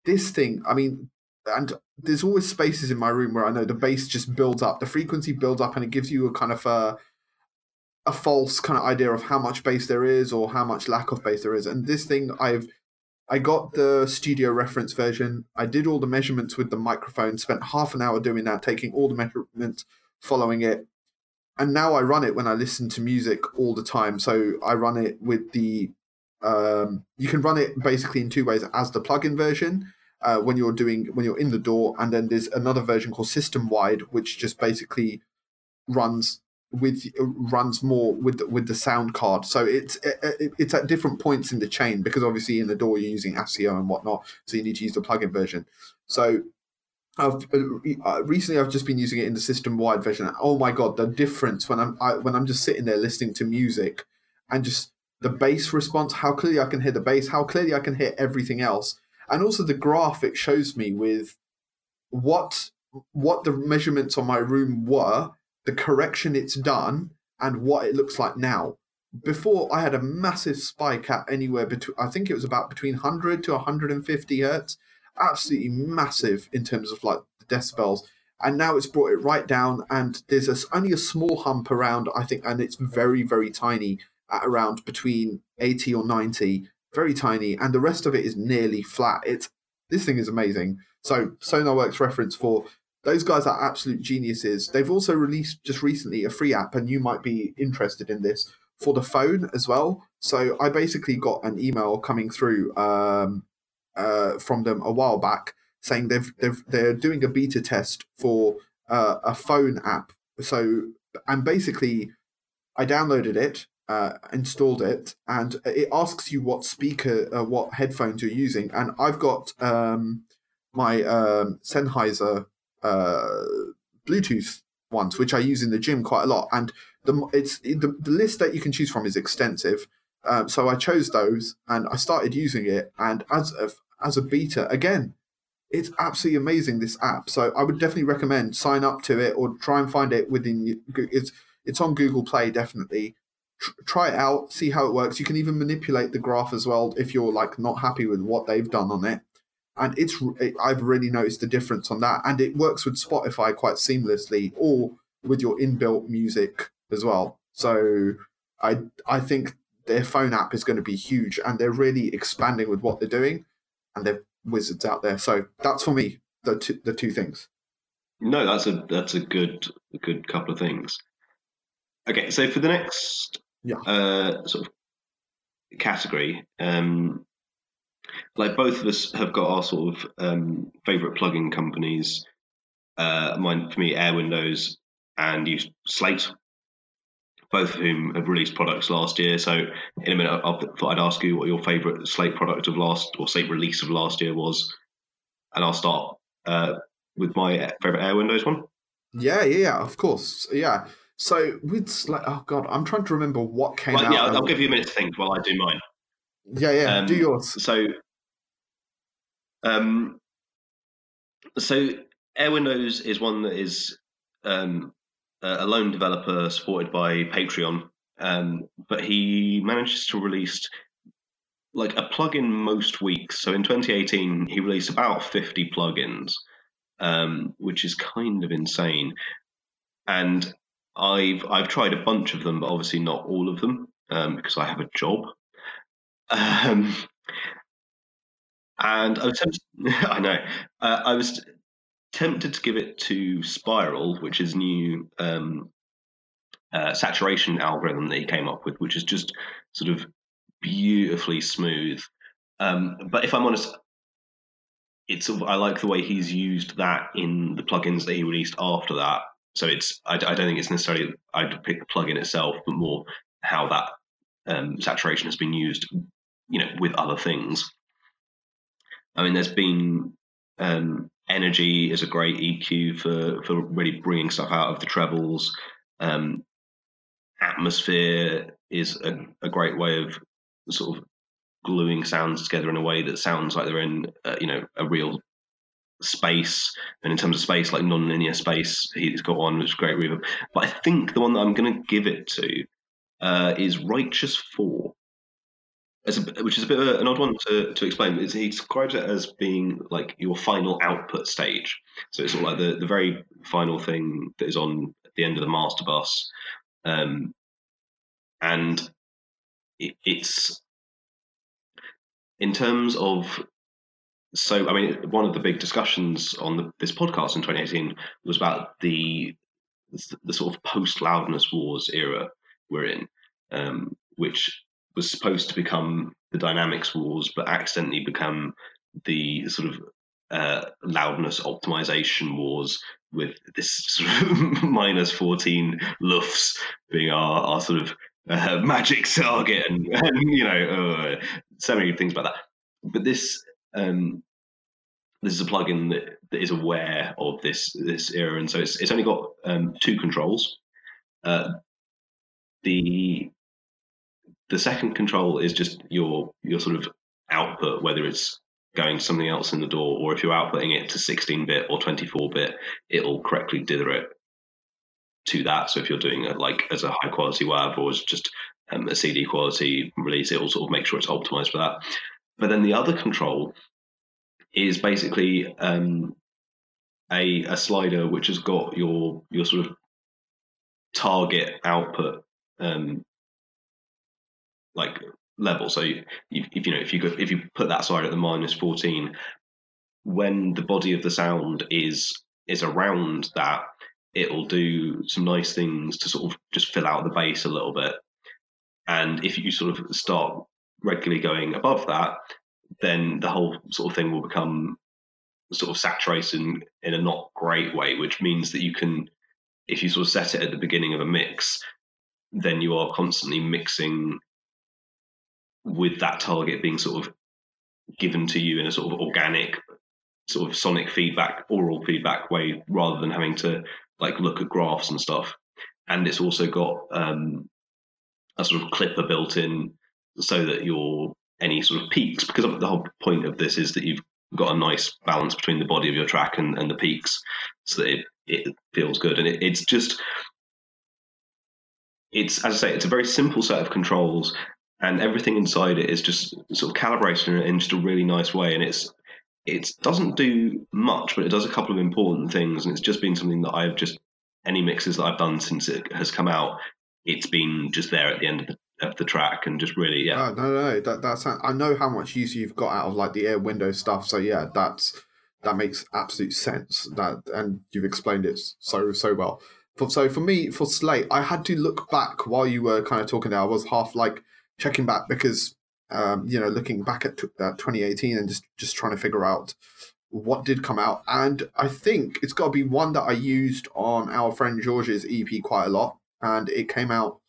This thing, I mean, and there's always spaces in my room where I know the bass just builds up, the frequency builds up, and it gives you a kind of a a false kind of idea of how much bass there is or how much lack of bass there is. And this thing, I've I got the studio reference version. I did all the measurements with the microphone, spent half an hour doing that, taking all the measurements, following it. And now I run it when I listen to music all the time. So I run it with the, um, you can run it basically in two ways as the plugin version. Uh, when you're doing when you're in the DAW and then there's another version called system wide, which just basically runs with runs more with with the sound card. So it's it, it's at different points in the chain because obviously in the DAW you're using ASIO and whatnot, so you need to use the plugin version. So I've uh, uh, recently I've just been using it in the system wide version. Oh my god, the difference when I'm I, when I'm just sitting there listening to music and just the bass response, how clearly I can hear the bass, how clearly I can hear everything else, and also the graph it shows me with what what the measurements on my room were the correction it's done, and what it looks like now. Before, I had a massive spike at anywhere between, I think it was about between 100 to 150 hertz. Absolutely massive in terms of like the decibels. And now it's brought it right down, and there's a, only a small hump around, I think, and it's very, very tiny at around between 80 or 90, very tiny, and the rest of it is nearly flat. It's this thing is amazing. So SonarWorks reference for those guys are absolute geniuses. They've also released just recently a free app, and you might be interested in this for the phone as well. So I basically got an email coming through um, uh, from them a while back saying they've, they've they're doing a beta test for uh, a phone app. So and basically, I downloaded it, uh, installed it, and it asks you what speaker, uh, what headphones you're using, and I've got um, my um, Sennheiser uh, Bluetooth ones, which I use in the gym quite a lot. And the it's the, the list that you can choose from is extensive. Um, so I chose those and I started using it. And as a, as a beta, again, it's absolutely amazing this app. So I would definitely recommend sign up to it or try and find it within. It's it's on Google Play definitely. try it out, see how it works. You can even manipulate the graph as well if you're like not happy with what they've done on it and it's it, I've really noticed the difference on that, and it works with Spotify quite seamlessly, or with your inbuilt music as well. So I I think their phone app is going to be huge, and they're really expanding with what they're doing, and they're wizards out there. So that's for me the two, the two things. No, that's a that's a good a good couple of things. Okay, so for the next yeah. uh, sort of category, um, like both of us have got our sort of um, favorite plugin companies. Uh, mine for me, Airwindows and use Slate, both of whom have released products last year. So in a minute, I thought I'd ask you what your favorite Slate product of last or Slate release of last year was, and I'll start uh, with my favorite Airwindows one. Yeah, yeah, of course, yeah. So with like, oh god, I'm trying to remember what came well, out. Yeah, I'll, I'll give you a minute to think while I do mine. Yeah, yeah. Um, do yours. So, um, so Airwindows is one that is um, a lone developer supported by Patreon, um, but he manages to release like a plugin most weeks. So in 2018, he released about 50 plugins, um, which is kind of insane. And I've I've tried a bunch of them, but obviously not all of them um, because I have a job. Um, and I was tempted, I know uh, I was tempted to give it to Spiral, which is new um, uh, saturation algorithm that he came up with, which is just sort of beautifully smooth. Um, but if I'm honest, it's I like the way he's used that in the plugins that he released after that. So it's I, I don't think it's necessarily I'd pick the plugin itself, but more how that um, saturation has been used, you know, with other things. I mean, there's been um, energy is a great EQ for for really bringing stuff out of the trebles. Um, atmosphere is a, a, great way of sort of gluing sounds together in a way that sounds like they're in uh, you know a real space and in terms of space like non-linear space he's got one which is great reverb but i think the one that i'm going to give it to uh, is righteous 4 a, which is a bit of an odd one to, to explain. He describes it as being like your final output stage. So it's sort of like the, the very final thing that is on the end of the master bus. Um, and it, it's in terms of so I mean one of the big discussions on the, this podcast in 2018 was about the the sort of post loudness wars era we're in, um, which was supposed to become the dynamics wars, but accidentally become the sort of uh, loudness optimization wars with this sort of minus 14 lufs being our, our sort of uh, magic target and, and you know uh, so many things about that. But this um, this is a plugin that, that is aware of this this era. And so it's, it's only got um, two controls. Uh, the the second control is just your your sort of output, whether it's going to something else in the DAW, or if you're outputting it to 16 bit or 24 bit, it'll correctly dither it to that. So if you're doing it like as a high quality WAV or as just um, a CD quality release, it will sort of make sure it's optimized for that. But then the other control is basically um, a, a slider which has got your your sort of target output um, like level. So if, if you know if you if you put that side at the minus fourteen, when the body of the sound is is around that, it'll do some nice things to sort of just fill out the bass a little bit. And if you sort of start regularly going above that, then the whole sort of thing will become sort of saturated in a not great way, which means that you can, if you sort of set it at the beginning of a mix, then you are constantly mixing with that target being sort of given to you in a sort of organic sort of sonic feedback oral feedback way rather than having to like look at graphs and stuff. And it's also got um, a sort of clipper built in so that your any sort of peaks because the whole point of this is that you've got a nice balance between the body of your track and, and the peaks so that it, it feels good. And it, it's just it's as I say, it's a very simple set of controls, and everything inside it is just sort of calibrated in just a really nice way. And it's it doesn't do much, but it does a couple of important things. And it's just been something that I've just any mixes that I've done since it has come out, it's been just there at the end of the of the track and just really yeah. No, no, that that's I know how much use you've got out of like the air window stuff. So yeah, that's that makes absolute sense. That and you've explained it so so well. For, so for me, for Slate, I had to look back while you were kind of talking there. I was half like checking back because um, you know looking back at t- uh, 2018 and just just trying to figure out what did come out. And i think it's got to be one that i used on our friend george's ep quite a lot and it came out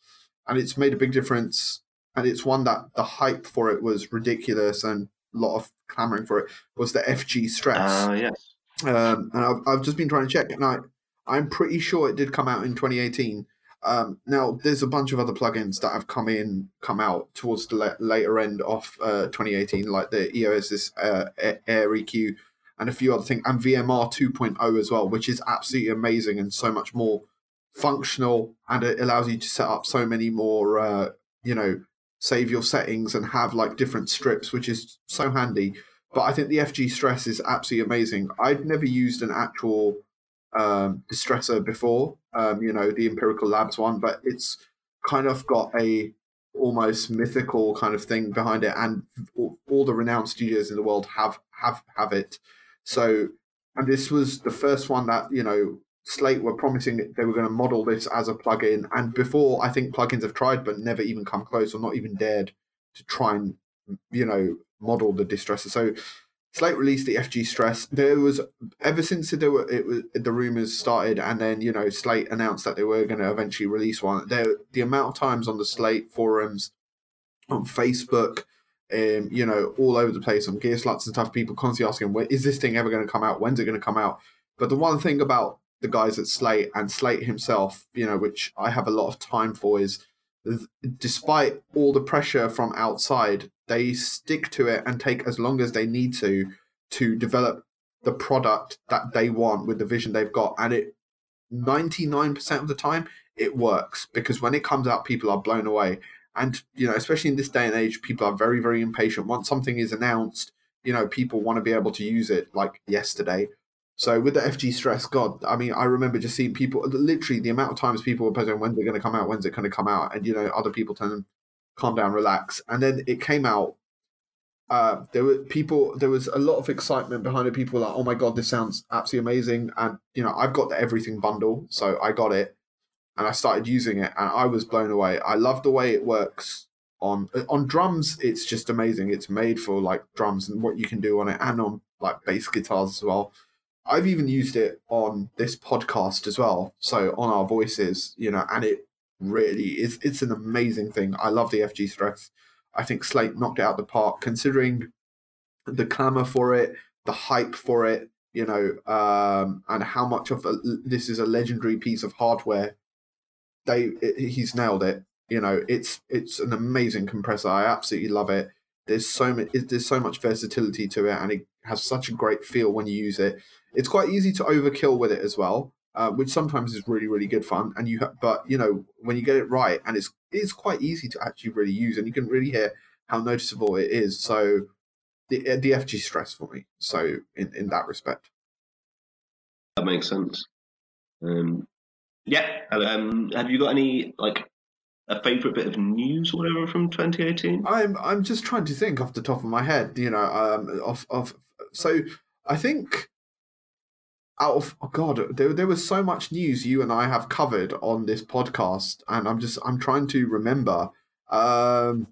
and it's made a big difference and it's one that the hype for it was ridiculous and a lot of clamoring for it was the fg stress. Uh, yes. Um, and I've, I've just been trying to check and i i'm pretty sure it did come out in 2018 um, now, there's a bunch of other plugins that have come in, come out towards the la- later end of uh, 2018, like the Eiosis uh, Air EQ and a few other things, and VMR 2.0 as well, which is absolutely amazing and so much more functional, and it allows you to set up so many more, uh, you know, save your settings and have like different strips, which is so handy. But I think the FG Stress is absolutely amazing. I'd never used an actual um, distressor before, um, you know, the Empirical Labs one, but it's kind of got a almost mythical kind of thing behind it, and all, all the renowned studios in the world have have have it. So, and this was the first one that you know Slate were promising they were going to model this as a plugin, and before I think plugins have tried but never even come close or not even dared to try and you know model the distressor. So Slate released the FG Stress. There was ever since there were it was the rumors started, and then you know Slate announced that they were going to eventually release one. There, the amount of times on the Slate forums, on Facebook, um, you know, all over the place on Gearslutz and stuff, people constantly asking, "When is this thing ever going to come out? When's it going to come out?" But the one thing about the guys at Slate and Slate himself, you know, which I have a lot of time for, is despite all the pressure from outside, they stick to it and take as long as they need to to develop the product that they want with the vision they've got. And it 99% of the time it works because when it comes out, people are blown away. And, you know, especially in this day and age, people are very, very impatient. Once something is announced, you know, people want to be able to use it like yesterday. So with the FG stress, God, I mean, I remember just seeing people literally the amount of times people were posting when's they're going to come out, when's it going to come out, and you know, other people telling them, calm down, relax, and then it came out. Uh, there were people. There was a lot of excitement behind it. People like, "Oh my god, this sounds absolutely amazing!" And you know, I've got the everything bundle, so I got it, and I started using it, and I was blown away. I love the way it works on on drums. It's just amazing. It's made for like drums and what you can do on it, and on like bass guitars as well I've even used it on this podcast as well. So on our voices, you know, and it really is it's an amazing thing. I love the FG stress. I think Slate knocked it out the park considering the clamor for it, the hype for it, you know, um, and how much of a, this is a legendary piece of hardware. They it, he's nailed it. You know, it's it's an amazing compressor. I absolutely love it. There's so much there's so much versatility to it, and it has such a great feel when you use it. It's quite easy to overkill with it as well, uh, which sometimes is really really good fun. And you, ha- but you know when you get it right, and it's it's quite easy to actually really use, and you can really hear how noticeable it is. So the uh, the FG stress for me. So in in that respect, that makes sense. Um, yeah. Um, have you got any like a favorite bit of news or whatever from 2018? I'm I'm just trying to think off the top of my head. You know, um, off off. So I think out of oh god there, there was so much news you and i have covered on this podcast and i'm just i'm trying to remember um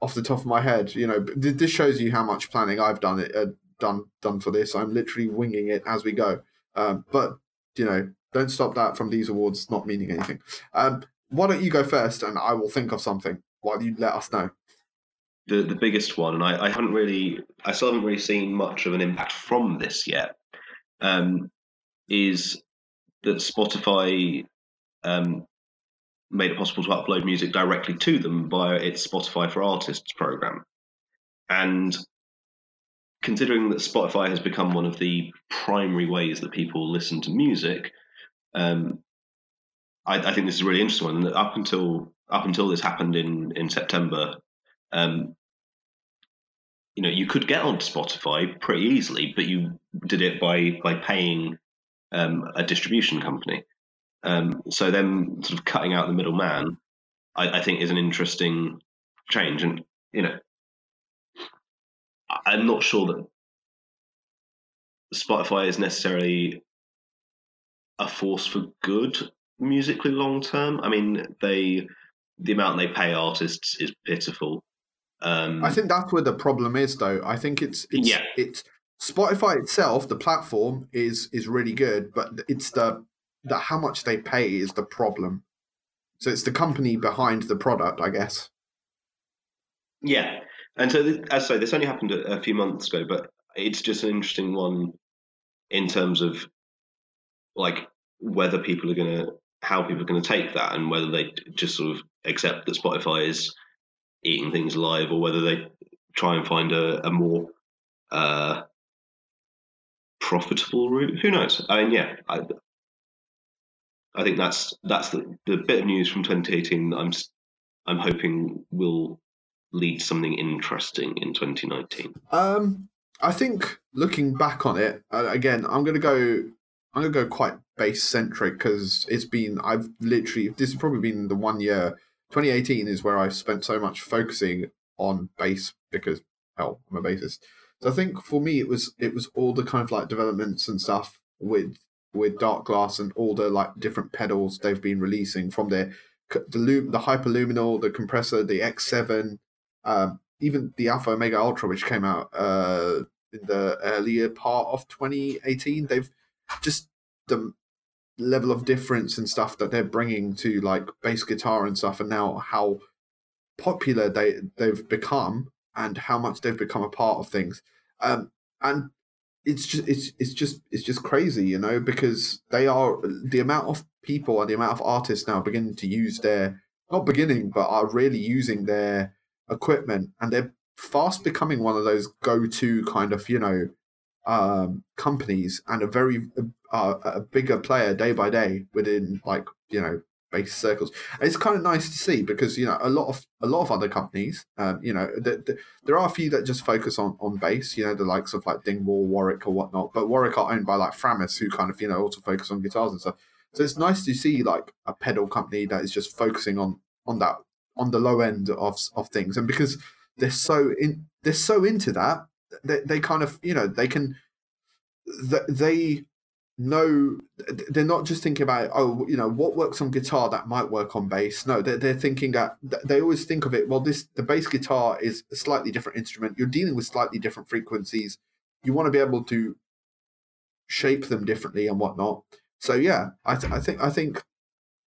off the top of my head you know this shows you how much planning i've done it uh, done done for this. I'm literally winging it as we go. Um but you know don't stop that from these awards not meaning anything. Um why don't you go first and i will think of something while you let us know? The the biggest one and i i haven't really i still haven't really seen much of an impact from this yet um, is that Spotify um, made it possible to upload music directly to them via its Spotify for Artists program. And considering that Spotify has become one of the primary ways that people listen to music, um, I, I, think this is a really interesting one. Up until up until this happened in in September, um, you know you could get onto Spotify pretty easily, but you did it by by paying um, a distribution company. Um, so them sort of cutting out the middleman, I, I think, is an interesting change. And you know, I'm not sure that Spotify is necessarily a force for good musically long term. I mean, they the amount they pay artists is pitiful. Um, I think that's where the problem is, though. I think it's, it's yeah. it's Spotify itself, the platform is is really good, but it's the the how much they pay is the problem. So it's the company behind the product, I guess. Yeah, and so as I say, this only happened a, a few months ago, but it's just an interesting one in terms of like whether people are going to how people are going to take that and whether they just sort of accept that Spotify is eating things live or whether they try and find a, a more uh, profitable route. Who knows? I mean, yeah, I, I think that's that's the, the bit of news from 2018. I'm I'm hoping will lead to something interesting in 2019? Um, I think looking back on it uh, again, I'm gonna go. I'm gonna go quite base centric because it's been. I've literally. This has probably been the one year. 2018 is where I spent so much focusing on bass because hell, I'm a bassist. So I think for me it was it was all the kind of like developments and stuff with with Darkglass and all the like different pedals they've been releasing from their the loom the hyperluminal, the compressor, the X7, um, even the Alpha Omega Ultra, which came out uh, in the earlier part of 2018. They've just the level of difference and stuff that they're bringing to like bass guitar and stuff, and now how popular they they've become and how much they've become a part of things. Um, and it's just it's it's just it's just crazy, you know, because they are the amount of people and the amount of artists now beginning to use their not beginning, but are really using their equipment, and they're fast becoming one of those go-to kind of you know um, companies and a very uh, a bigger player day by day within like you know bass circles. And it's kind of nice to see because you know a lot of a lot of other companies, um, you know, the, there are a few that just focus on on bass. You know, the likes of like Dingwall, Warwick, or whatnot. But Warwick are owned by like Framus, who kind of you know also focus on guitars and stuff. So it's nice to see like a pedal company that is just focusing on on that on the low end of of things, and because they're so in they're so into that, they they kind of you know they can they know they're not just thinking about oh you know what works on guitar that might work on bass. No they're, they're thinking that they always think of it well this the bass guitar is a slightly different instrument. You're dealing with slightly different frequencies. You want to be able to shape them differently and whatnot. So yeah i, th- I think i think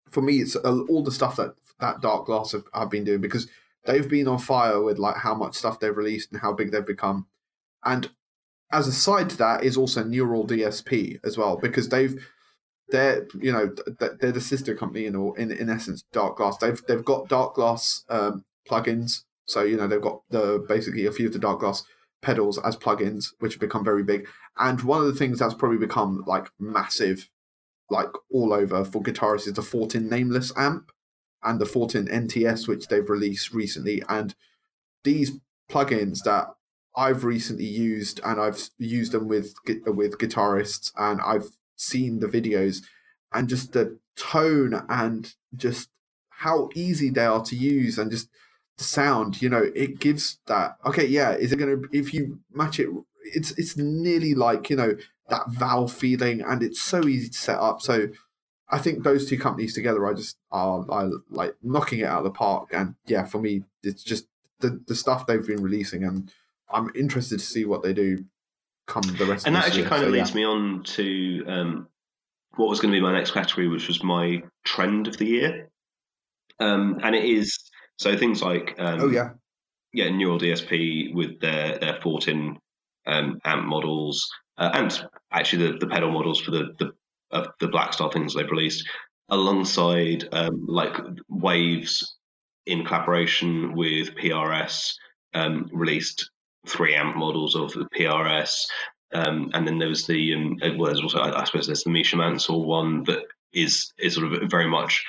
for me it's uh, all the stuff that that Darkglass have, have been doing because they've been on fire with like how much stuff they've released and how big they've become and as a side to that is also Neural DSP as well because they've they're you know they're the sister company in in in essence Darkglass. They've they've got Darkglass um, plugins, so you know they've got the basically a few of the Darkglass pedals as plugins, which have become very big. And one of the things that's probably become like massive, like all over for guitarists, is the Fortin Nameless amp and the Fortin NTS, which they've released recently. And these plugins that I've recently used, and I've used them with with guitarists, and I've seen the videos, and just the tone and just how easy they are to use, and just the sound. You know, it gives that. Okay, yeah. Is it gonna if you match it? It's it's nearly like you know that valve feeling, and it's so easy to set up. So I think those two companies together, I just are I like knocking it out of the park. And yeah, for me, it's just the the stuff they've been releasing and I'm interested to see what they do come the rest. Of the year. And that actually year. kind so, of leads yeah. me on to um, what was going to be my next category, which was my trend of the year. Um, and it is so things like um, oh yeah, yeah, Neural DSP with their their Fortin um, amp models, uh, and actually the, the pedal models for the the uh, the Blackstar things they've released, alongside um, like Waves in collaboration with PRS um, released three amp models of the PRS. Um, and then there was the um, well, there's also I, I suppose there's the Misha Mansoor one that is is sort of very much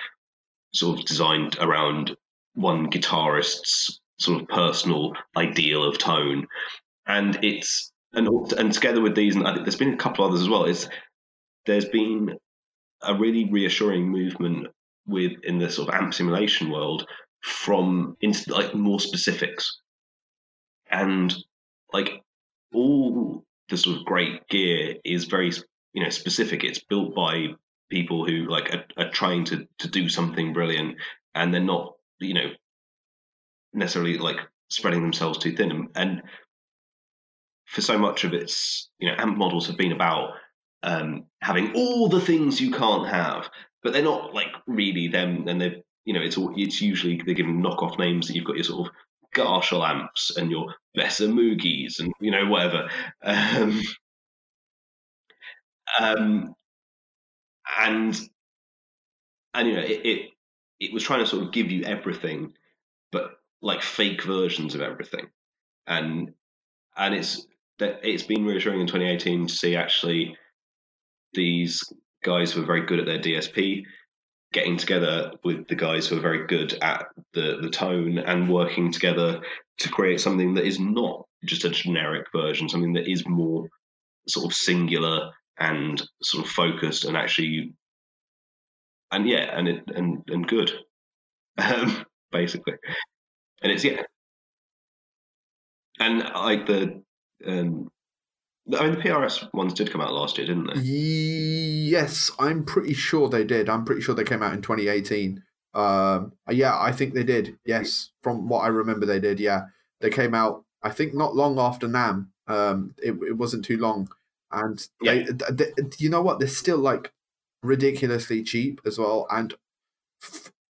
sort of designed around one guitarist's sort of personal ideal of tone, and it's and and together with these, and I think there's been a couple others as well. Is there's been a really reassuring movement with in the sort of amp simulation world from into like more specifics and like all the sort of great gear is very you know specific. It's built by people who like are, are, trying to to do something brilliant and they're not you know necessarily like spreading themselves too thin. And, for so much of its you know amp models have been about um, having all the things you can't have but they're not like really them. And they're you know it's all it's usually they're given knockoff names that you've got your sort of Garshall amps and your Besser Moogis and you know whatever. Um, um, and and you know it, it it was trying to sort of give you everything, but like fake versions of everything, and and it's that it's been reassuring in 2018 to see actually these guys who are very good at their DSP getting together with the guys who are very good at the the tone and working together to create something that is not just a generic version, something that is more sort of singular and sort of focused and actually and yeah and it and and good um, basically. And it's yeah. And like the um I mean, the PRS ones did come out last year, didn't they? Yes, I'm pretty sure they did. I'm pretty sure they came out in 2018. Um, yeah, I think they did. Yes, from what I remember, they did. Yeah, they came out. I think not long after NAMM. Um, it, it wasn't too long, and yeah. they, they, you know what? They're still like ridiculously cheap as well, and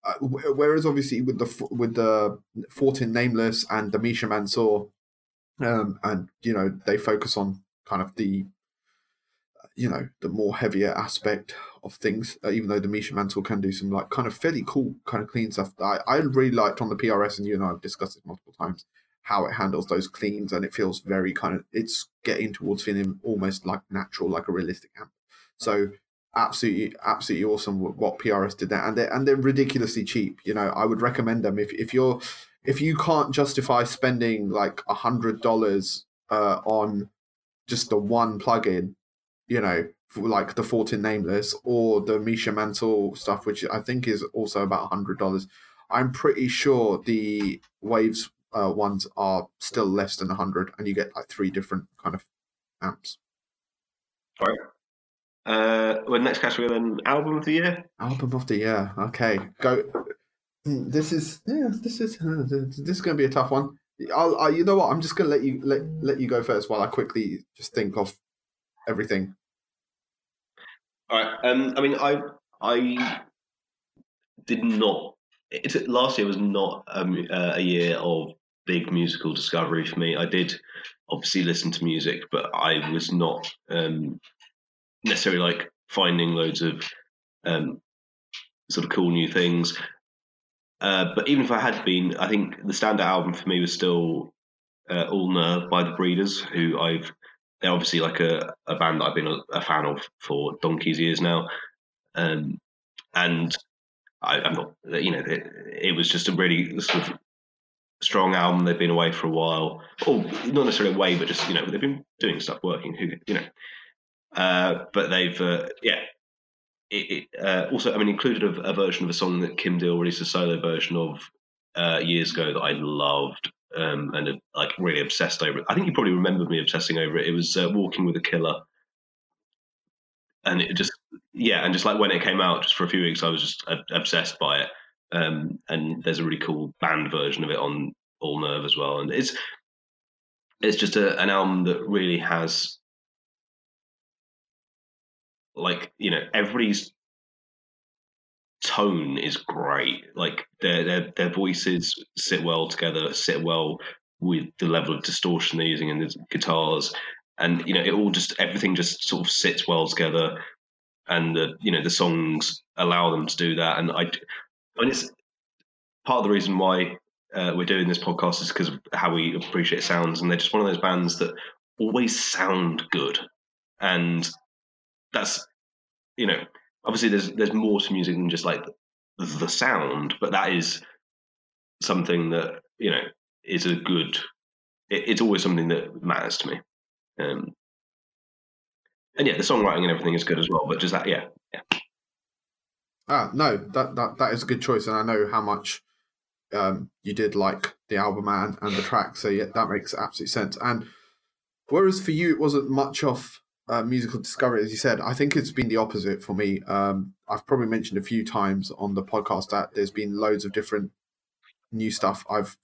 uh, whereas obviously with the with the Fortin nameless and the Misha Mansoor, um, and you know they focus on kind of the you know the more heavier aspect of things uh, even though the Misha Mansoor can do some like kind of fairly cool kind of clean stuff. I, I really liked on the prs and you and i have discussed it multiple times how it handles those cleans and it feels very kind of it's getting towards feeling almost like natural like a realistic amp so absolutely absolutely awesome what prs did there and they're and they're ridiculously cheap you know. I would recommend them if, if you're if you can't justify spending like a hundred dollars uh, on just the one plugin, you know, like the Fortin nameless or the Misha Mansoor stuff, which I think is also about hundred dollars. I'm pretty sure the Waves uh, ones are still less than a hundred, and you get like three different kind of amps. All right. Uh, well, next category then, album of the year. Album of the year. Okay, go. This is yeah. This is uh, this is going to be a tough one. I'll, I, you know what? I'm just gonna let you let let you go first while I quickly just think of everything. All right. Um. I mean, I I did not. It, last year was not um, uh, a year of big musical discovery for me. I did obviously listen to music, but I was not um, necessarily like finding loads of um, sort of cool new things. Uh, but even if I had been, I think the standout album for me was still uh, All Nerve by the Breeders, who I've they're obviously like a, a band that I've been a, a fan of for donkey's years now, um, and I, am not you know it, it, was just a really sort of strong album. They've been away for a while, or not necessarily away, but just you know they've been doing stuff, working. Who you know, uh, but they've uh, yeah it, uh, also, I mean, included a, a, version of a song that Kim Deal released a solo version of uh, years ago that I loved um, and uh, like really obsessed over it. I think you probably remember me obsessing over it. It was uh, "Walking with a Killer," and it just yeah, and just like when it came out, just for a few weeks, I was just obsessed by it. Um, and there's a really cool band version of it on All Nerve as well, and it's it's just a, an album that really has like you know everybody's tone is great. Like their their their voices sit well together, sit well with the level of distortion they're using in the guitars, and you know it all just everything just sort of sits well together, and the you know the songs allow them to do that. And I, mean it's part of the reason why uh, we're doing this podcast is because of how we appreciate sounds, and they're just one of those bands that always sound good, and that's you know obviously there's there's more to music than just like the, sound, but that is something that you know is a good. It, it's always something that matters to me. Um, and yeah, the songwriting and everything is good as well. But just that, yeah, yeah. Ah, no, that that that is a good choice, and I know how much um, you did like the album and, and the track, so yeah, that makes absolute sense. And whereas for you, it wasn't much of uh, musical discovery, as you said, I think it's been the opposite for me. Um, I've probably mentioned a few times on the podcast that there's been loads of different new stuff I've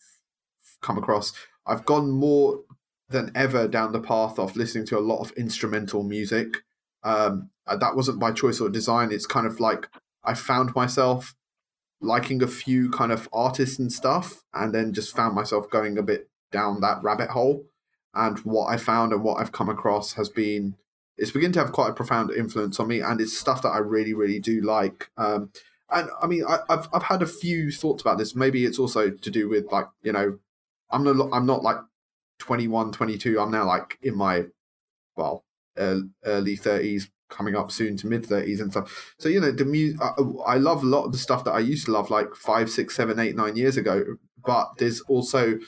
come across. I've gone more than ever down the path of listening to a lot of instrumental music. Um, that wasn't by choice or design. It's kind of like I found myself liking a few kind of artists and stuff, and then just found myself going a bit down that rabbit hole. And what I found and what I've come across has been it's beginning to have quite a profound influence on me, and it's stuff that I really, really do like. Um, and I mean, I, have I've had a few thoughts about this. Maybe it's also to do with like you know, I'm not I'm not like 21, 22. I'm now like in my well early 30s, coming up soon to mid thirties and stuff. So you know, the music. I, love a lot of the stuff that I used to love like five, six, seven, eight, nine years ago. But there's also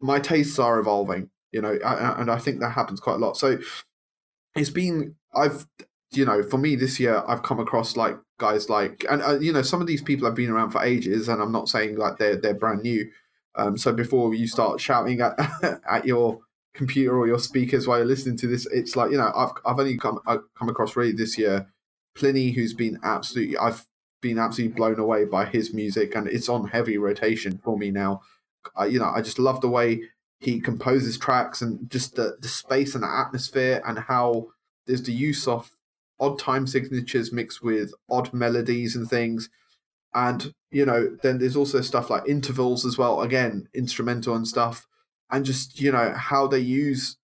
my tastes are evolving. You know, and I think that happens quite a lot. So it's been I've you know for me this year I've come across like guys like and uh, you know some of these people have been around for ages, and I'm not saying like they're they're brand new. Um, so before you start shouting at at your computer or your speakers while you're listening to this, it's like you know I've I've only come I've come across really this year Plini, who's been absolutely I've been absolutely blown away by his music, and it's on heavy rotation for me now. I, you know, I just love the way he composes tracks and just the the space and the atmosphere and how there's the use of odd time signatures mixed with odd melodies and things. And you know then there's also stuff like intervals as well again instrumental and stuff. And just you know how they use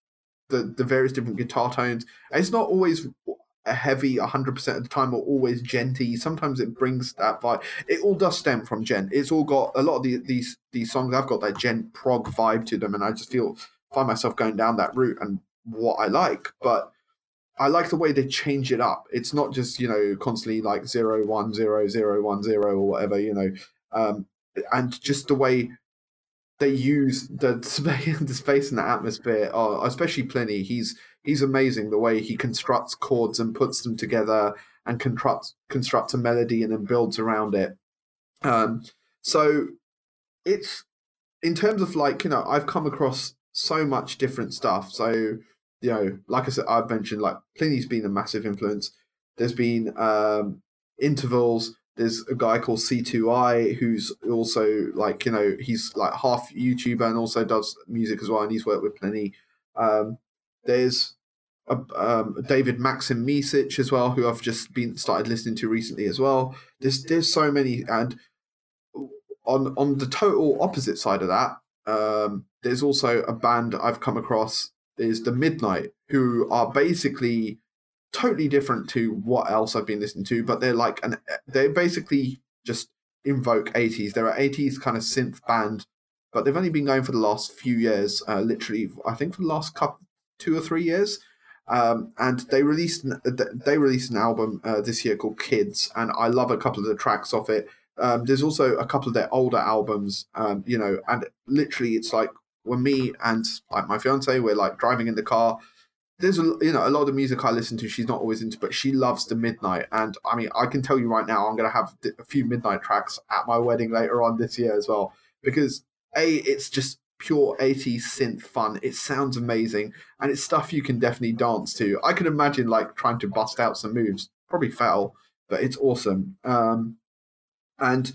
the the various different guitar tones. It's not always a heavy 100% of the time or always djenty sometimes it brings that vibe it all does stem from djent it's all got a lot of the, these these songs i've got that djent prog vibe to them and i just feel find myself going down that route and what i like but I like the way they change it up. It's not just you know constantly like zero one zero zero one zero or whatever you know, um, and just the way they use the space, the space and the atmosphere. Oh, especially Plini, he's he's amazing the way he constructs chords and puts them together and constructs constructs a melody and then builds around it. Um, so it's in terms of like you know I've come across so much different stuff. So you know, like I said, I've mentioned like Plini's been a massive influence. There's been um, intervals. There's a guy called Sithu Aye who's also like you know he's like half YouTuber and also does music as well, and he's worked with Plini. Um, there's a, um, David Maxim Micic as well, who I've just been started listening to recently as well. There's there's so many, and on on the total opposite side of that, um, there's also a band I've come across is the Midnight, who are basically totally different to what else I've been listening to, but they're like an they basically just invoke 80s. They're an 80s kind of synth band, but they've only been going for the last few years, uh, literally, I think for the last couple, two or three years. Um, and they released they released an album uh, this year called Kids, and I love a couple of the tracks off it. Um, there's also a couple of their older albums, um, you know, and literally it's like when me and like my fiance we're like driving in the car there's a you know a lot of music I listen to she's not always into but she loves the midnight and I mean I can tell you right now I'm gonna have a few midnight tracks at my wedding later on this year as well because a it's just pure 80s synth fun it sounds amazing and it's stuff you can definitely dance to I can imagine like trying to bust out some moves probably fell but it's awesome um and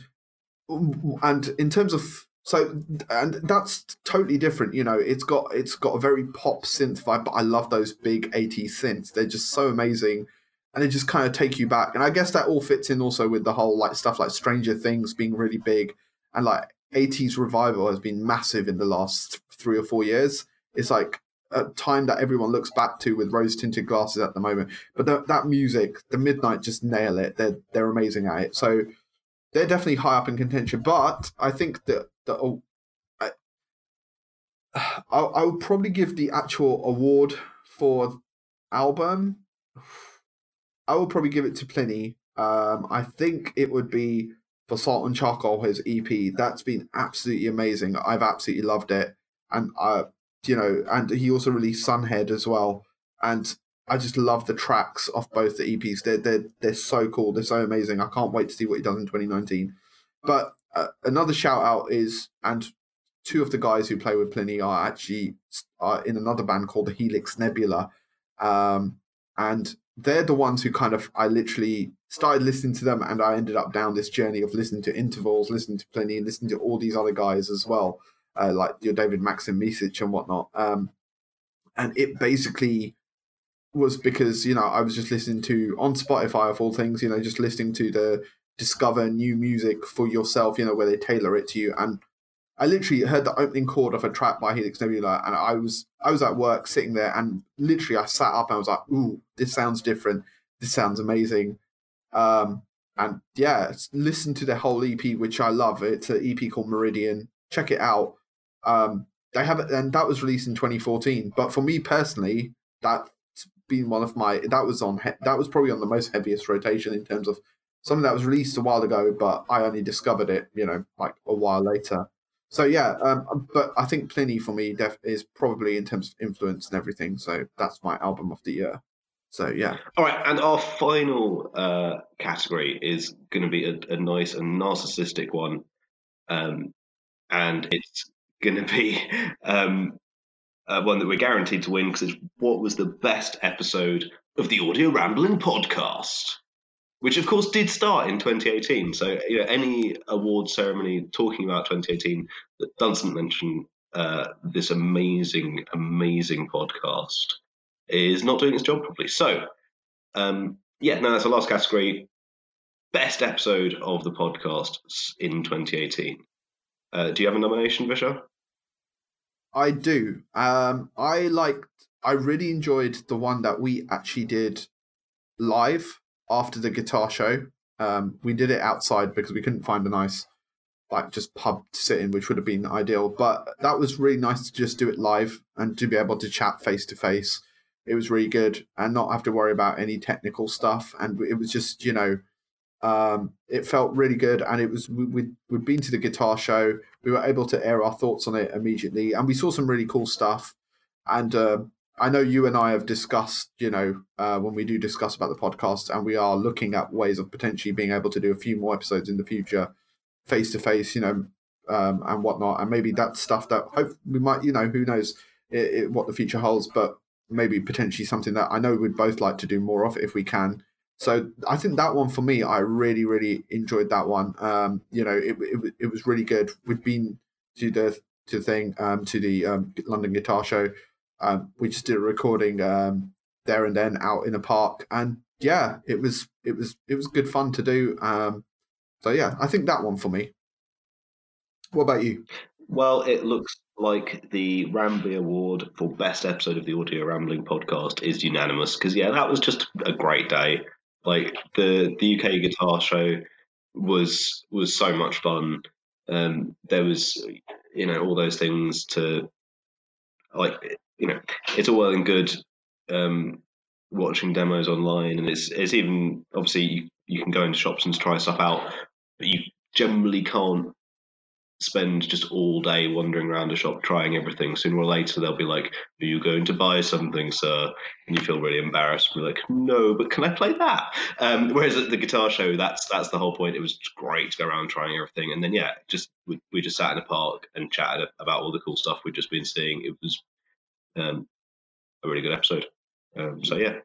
and in terms of so and that's totally different. You know, it's got it's got a very pop synth vibe, but I love those big 80s synths. They're just so amazing. And they just kind of take you back. And I guess that all fits in also with the whole like stuff like Stranger Things being really big and like 80s revival has been massive in the last three or four years. It's like a time that everyone looks back to with rose tinted glasses at the moment. But the, that music, the Midnight just nail it. They're they're amazing at it. So they're definitely high up in contention. But I think that oh, I, I I would probably give the actual award for album. I would probably give it to Plini. Um, I think it would be for Salt and Charcoal, his EP. That's been absolutely amazing. I've absolutely loved it, and I, you know, and he also released Sunhead as well, and I just love the tracks off both the EPs. They're they're they're so cool. They're so amazing. I can't wait to see what he does in 2019. But uh, another shout out is, and two of the guys who play with Plini are actually are in another band called the Helix Nebula, um, and they're the ones who kind of I literally started listening to them, and I ended up down this journey of listening to intervals, listening to Plini, and listening to all these other guys as well, uh, like your David Maxim Micic and whatnot. Um, and it basically was because you know I was just listening to on Spotify of all things, you know, just listening to the discover new music for yourself, you know, where they tailor it to you. And I literally heard the opening chord of a track by Helix Nebula, and I was I was at work sitting there, and literally I sat up and I was like, "Ooh, this sounds different. This sounds amazing." Um, and yeah, listen to the whole EP, which I love. It's an EP called Meridian. Check it out. Um, they have it, and that was released in 2014. But for me personally, that's been one of my that was on that was probably on the most heaviest rotation in terms of something that was released a while ago, but I only discovered it, you know, like a while later. So yeah, um, but I think Plini for me def- is probably in terms of influence and everything. So that's my album of the year. So yeah. All right, and our final uh, category is going to be a, a, nice and narcissistic one, um, and it's going to be um, uh, one that we're guaranteed to win because it's what was the best episode of the Audio Rambling podcast which of course did start in 2018. So you know, any award ceremony talking about 2018 that doesn't mention uh, this amazing, amazing podcast is not doing its job properly. So um, yeah, no, that's the last category. Best episode of the podcast in 2018. Uh, do you have a nomination, Vishal? I do. Um, I liked. I really enjoyed the one that we actually did live after the guitar show. Um, we did it outside because we couldn't find a nice like just pub to sit in, which would have been ideal. But that was really nice to just do it live and to be able to chat face to face. It was really good and not have to worry about any technical stuff. And it was just, you know, um, it felt really good. And it was, we, we'd, been to the guitar show. We were able to air our thoughts on it immediately. And we saw some really cool stuff. And uh, I know you and I have discussed, you know, uh, when we do discuss about the podcast, and we are looking at ways of potentially being able to do a few more episodes in the future, face to face, you know, um, and whatnot. And maybe that's stuff that hope we might, you know, who knows it, it, what the future holds, but maybe potentially something that I know we'd both like to do more of if we can. So I think that one for me, I really, really enjoyed that one. Um, you know, it, it, it was really good. We've been to the to the thing um, to the um, London Guitar Show um, we just did a recording um, there and then out in a park, and yeah, it was it was it was good fun to do. Um, so yeah, I think that one for me. What about you? Well, it looks like the Rambly Award for Best Episode of the Audio Rambling Podcast is unanimous because yeah, that was just a great day. Like the the UK Guitar Show was was so much fun. Um, there was you know all those things to like you know, it's all well and good um, watching demos online, and it's it's even obviously you, you can go into shops and try stuff out, but you generally can't spend just all day wandering around a shop trying everything. Sooner or later, they'll be like, "Are you going to buy something, sir?" And you feel really embarrassed. And you're like, "No, but can I play that?" Um, whereas at the guitar show, that's that's the whole point. It was great to go around trying everything, and then yeah, just we, we just sat in a park and chatted about all the cool stuff we'd just been seeing. It was um, a really good episode. Um, so yeah.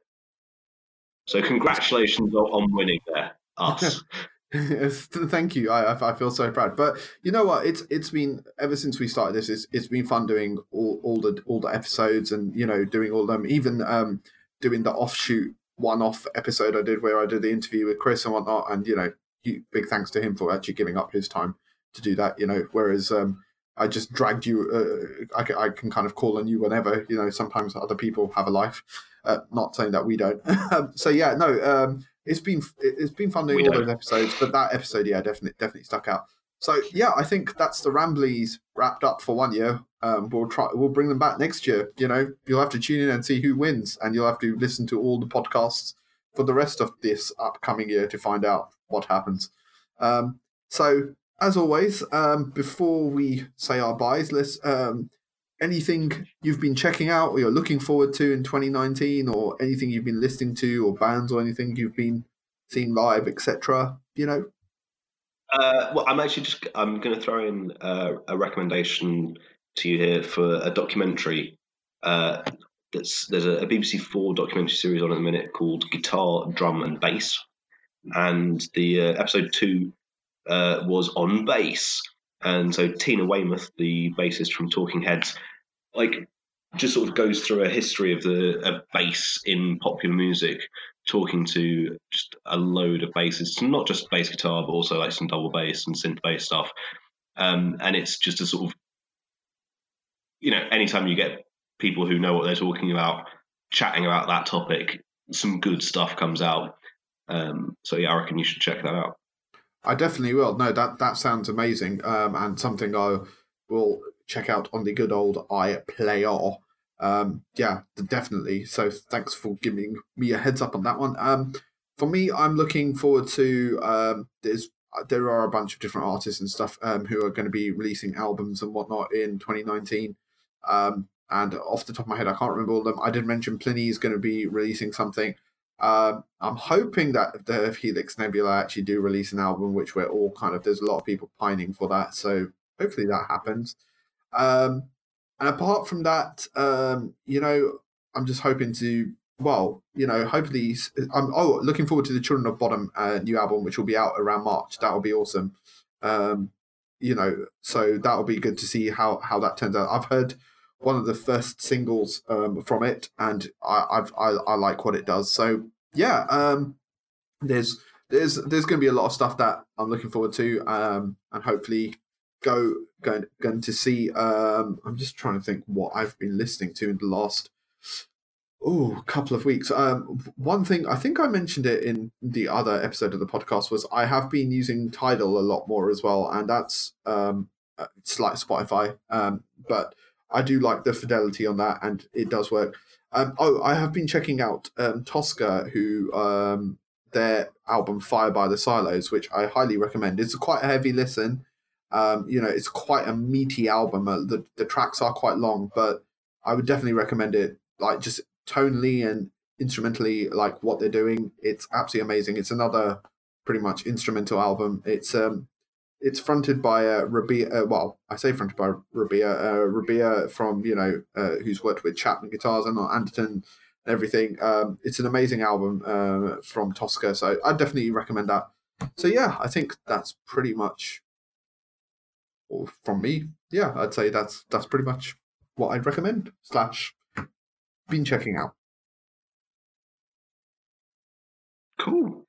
So congratulations on winning there, us. Thank you. I, I feel so proud. But you know what? It's it's been ever since we started this. It's, it's been fun doing all, all the all the episodes and you know doing all them. Even um, doing the offshoot one-off episode I did where I did the interview with Chris and whatnot. And you know, big thanks to him for actually giving up his time to do that. You know, whereas um, I just dragged you. Uh, I, can, I can kind of call on you whenever. You know, sometimes other people have a life. Uh, not saying that we don't. so yeah, no. Um, it's been it's been fun doing we all don't. those episodes, but that episode, yeah, definitely definitely stuck out. So yeah, I think that's the Ramblies wrapped up for one year. Um, we'll try we'll bring them back next year. You know, you'll have to tune in and see who wins, and you'll have to listen to all the podcasts for the rest of this upcoming year to find out what happens. Um, so as always, um, before we say our buys, let's um, anything you've been checking out or you're looking forward to in 2019, or anything you've been listening to, or bands or anything you've been seeing live, etc. You know. Uh, well, I'm actually just I'm going to throw in uh, a recommendation to you here for a documentary. Uh, that's there's a, a BBC Four documentary series on at the minute called Guitar, Drum, and Bass, and the uh, episode two uh, was on bass. And so Tina Weymouth, the bassist from Talking Heads, like just sort of goes through a history of the of bass in popular music, talking to just a load of basses, not just bass guitar, but also like some double bass and synth bass stuff. Um, and it's just a sort of, you know, anytime you get people who know what they're talking about chatting about that topic, some good stuff comes out. Um, so yeah, I reckon you should check that out. I definitely will. No, that that sounds amazing, um, and something I will check out on the good old iPlayer. um, yeah, definitely. So thanks for giving me a heads up on that one. Um, for me, I'm looking forward to um, there's there are a bunch of different artists and stuff um, who are going to be releasing albums and whatnot in 2019. Um, and off the top of my head, I can't remember all of them. I did mention Plini is going to be releasing something. Um, I'm hoping that the Helix Nebula actually do release an album, which we're all kind of there's a lot of people pining for that. So hopefully that happens. Um, and apart from that, um, you know, I'm just hoping to well, you know, hopefully, I'm oh looking forward to the Children of Bodom uh, new album, which will be out around March. That will be awesome. Um, you know, so that will be good to see how how that turns out. I've heard one of the first singles um, from it, and I, I, I like what it does. So yeah, um, there's there's there's going to be a lot of stuff that I'm looking forward to, um, and hopefully go going going to see. Um, I'm just trying to think what I've been listening to in the last oh, couple of weeks. Um, one thing I think I mentioned it in the other episode of the podcast was I have been using Tidal a lot more as well, and that's um, uh, it's like Spotify, but I do like the fidelity on that, and it does work. Um, oh, I have been checking out um, Toska, who um, their album Fire by the Silos, which I highly recommend. It's quite a heavy listen. Um, you know, it's quite a meaty album. Uh, the the tracks are quite long, but I would definitely recommend it. Like just tonally and instrumentally, like what they're doing, it's absolutely amazing. It's another pretty much instrumental album. It's um, it's fronted by uh, Rabea. Uh, well, I say fronted by Rabea. Uh, Rabea from you know uh, who's worked with Chapman Guitars and Anderton and everything. Um, it's an amazing album uh, from Toska, so I definitely recommend that. So yeah, I think that's pretty much from me. Yeah, I'd say that's that's pretty much what I'd recommend slash been checking out. Cool.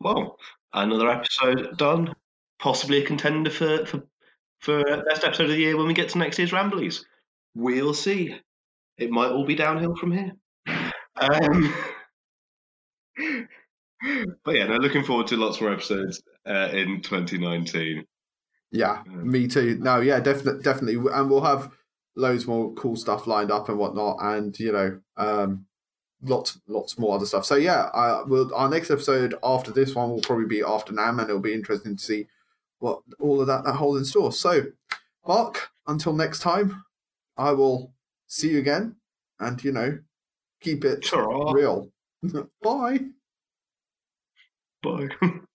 Well, another episode done. Possibly a contender for for for best episode of the year when we get to next year's Ramblies. We'll see. It might all be downhill from here. Um, but yeah, no, looking forward to lots more episodes uh, in 2019. Yeah, um, me too. No, yeah, definitely, definitely, and we'll have loads more cool stuff lined up and whatnot, and you know, um, lots lots more other stuff. So yeah, I will. Our next episode after this one will probably be after NAMM, and it'll be interesting to see what all of that that holds in store. So, Mark, until next time, I will see you again, and you know, keep it real. Bye. Bye.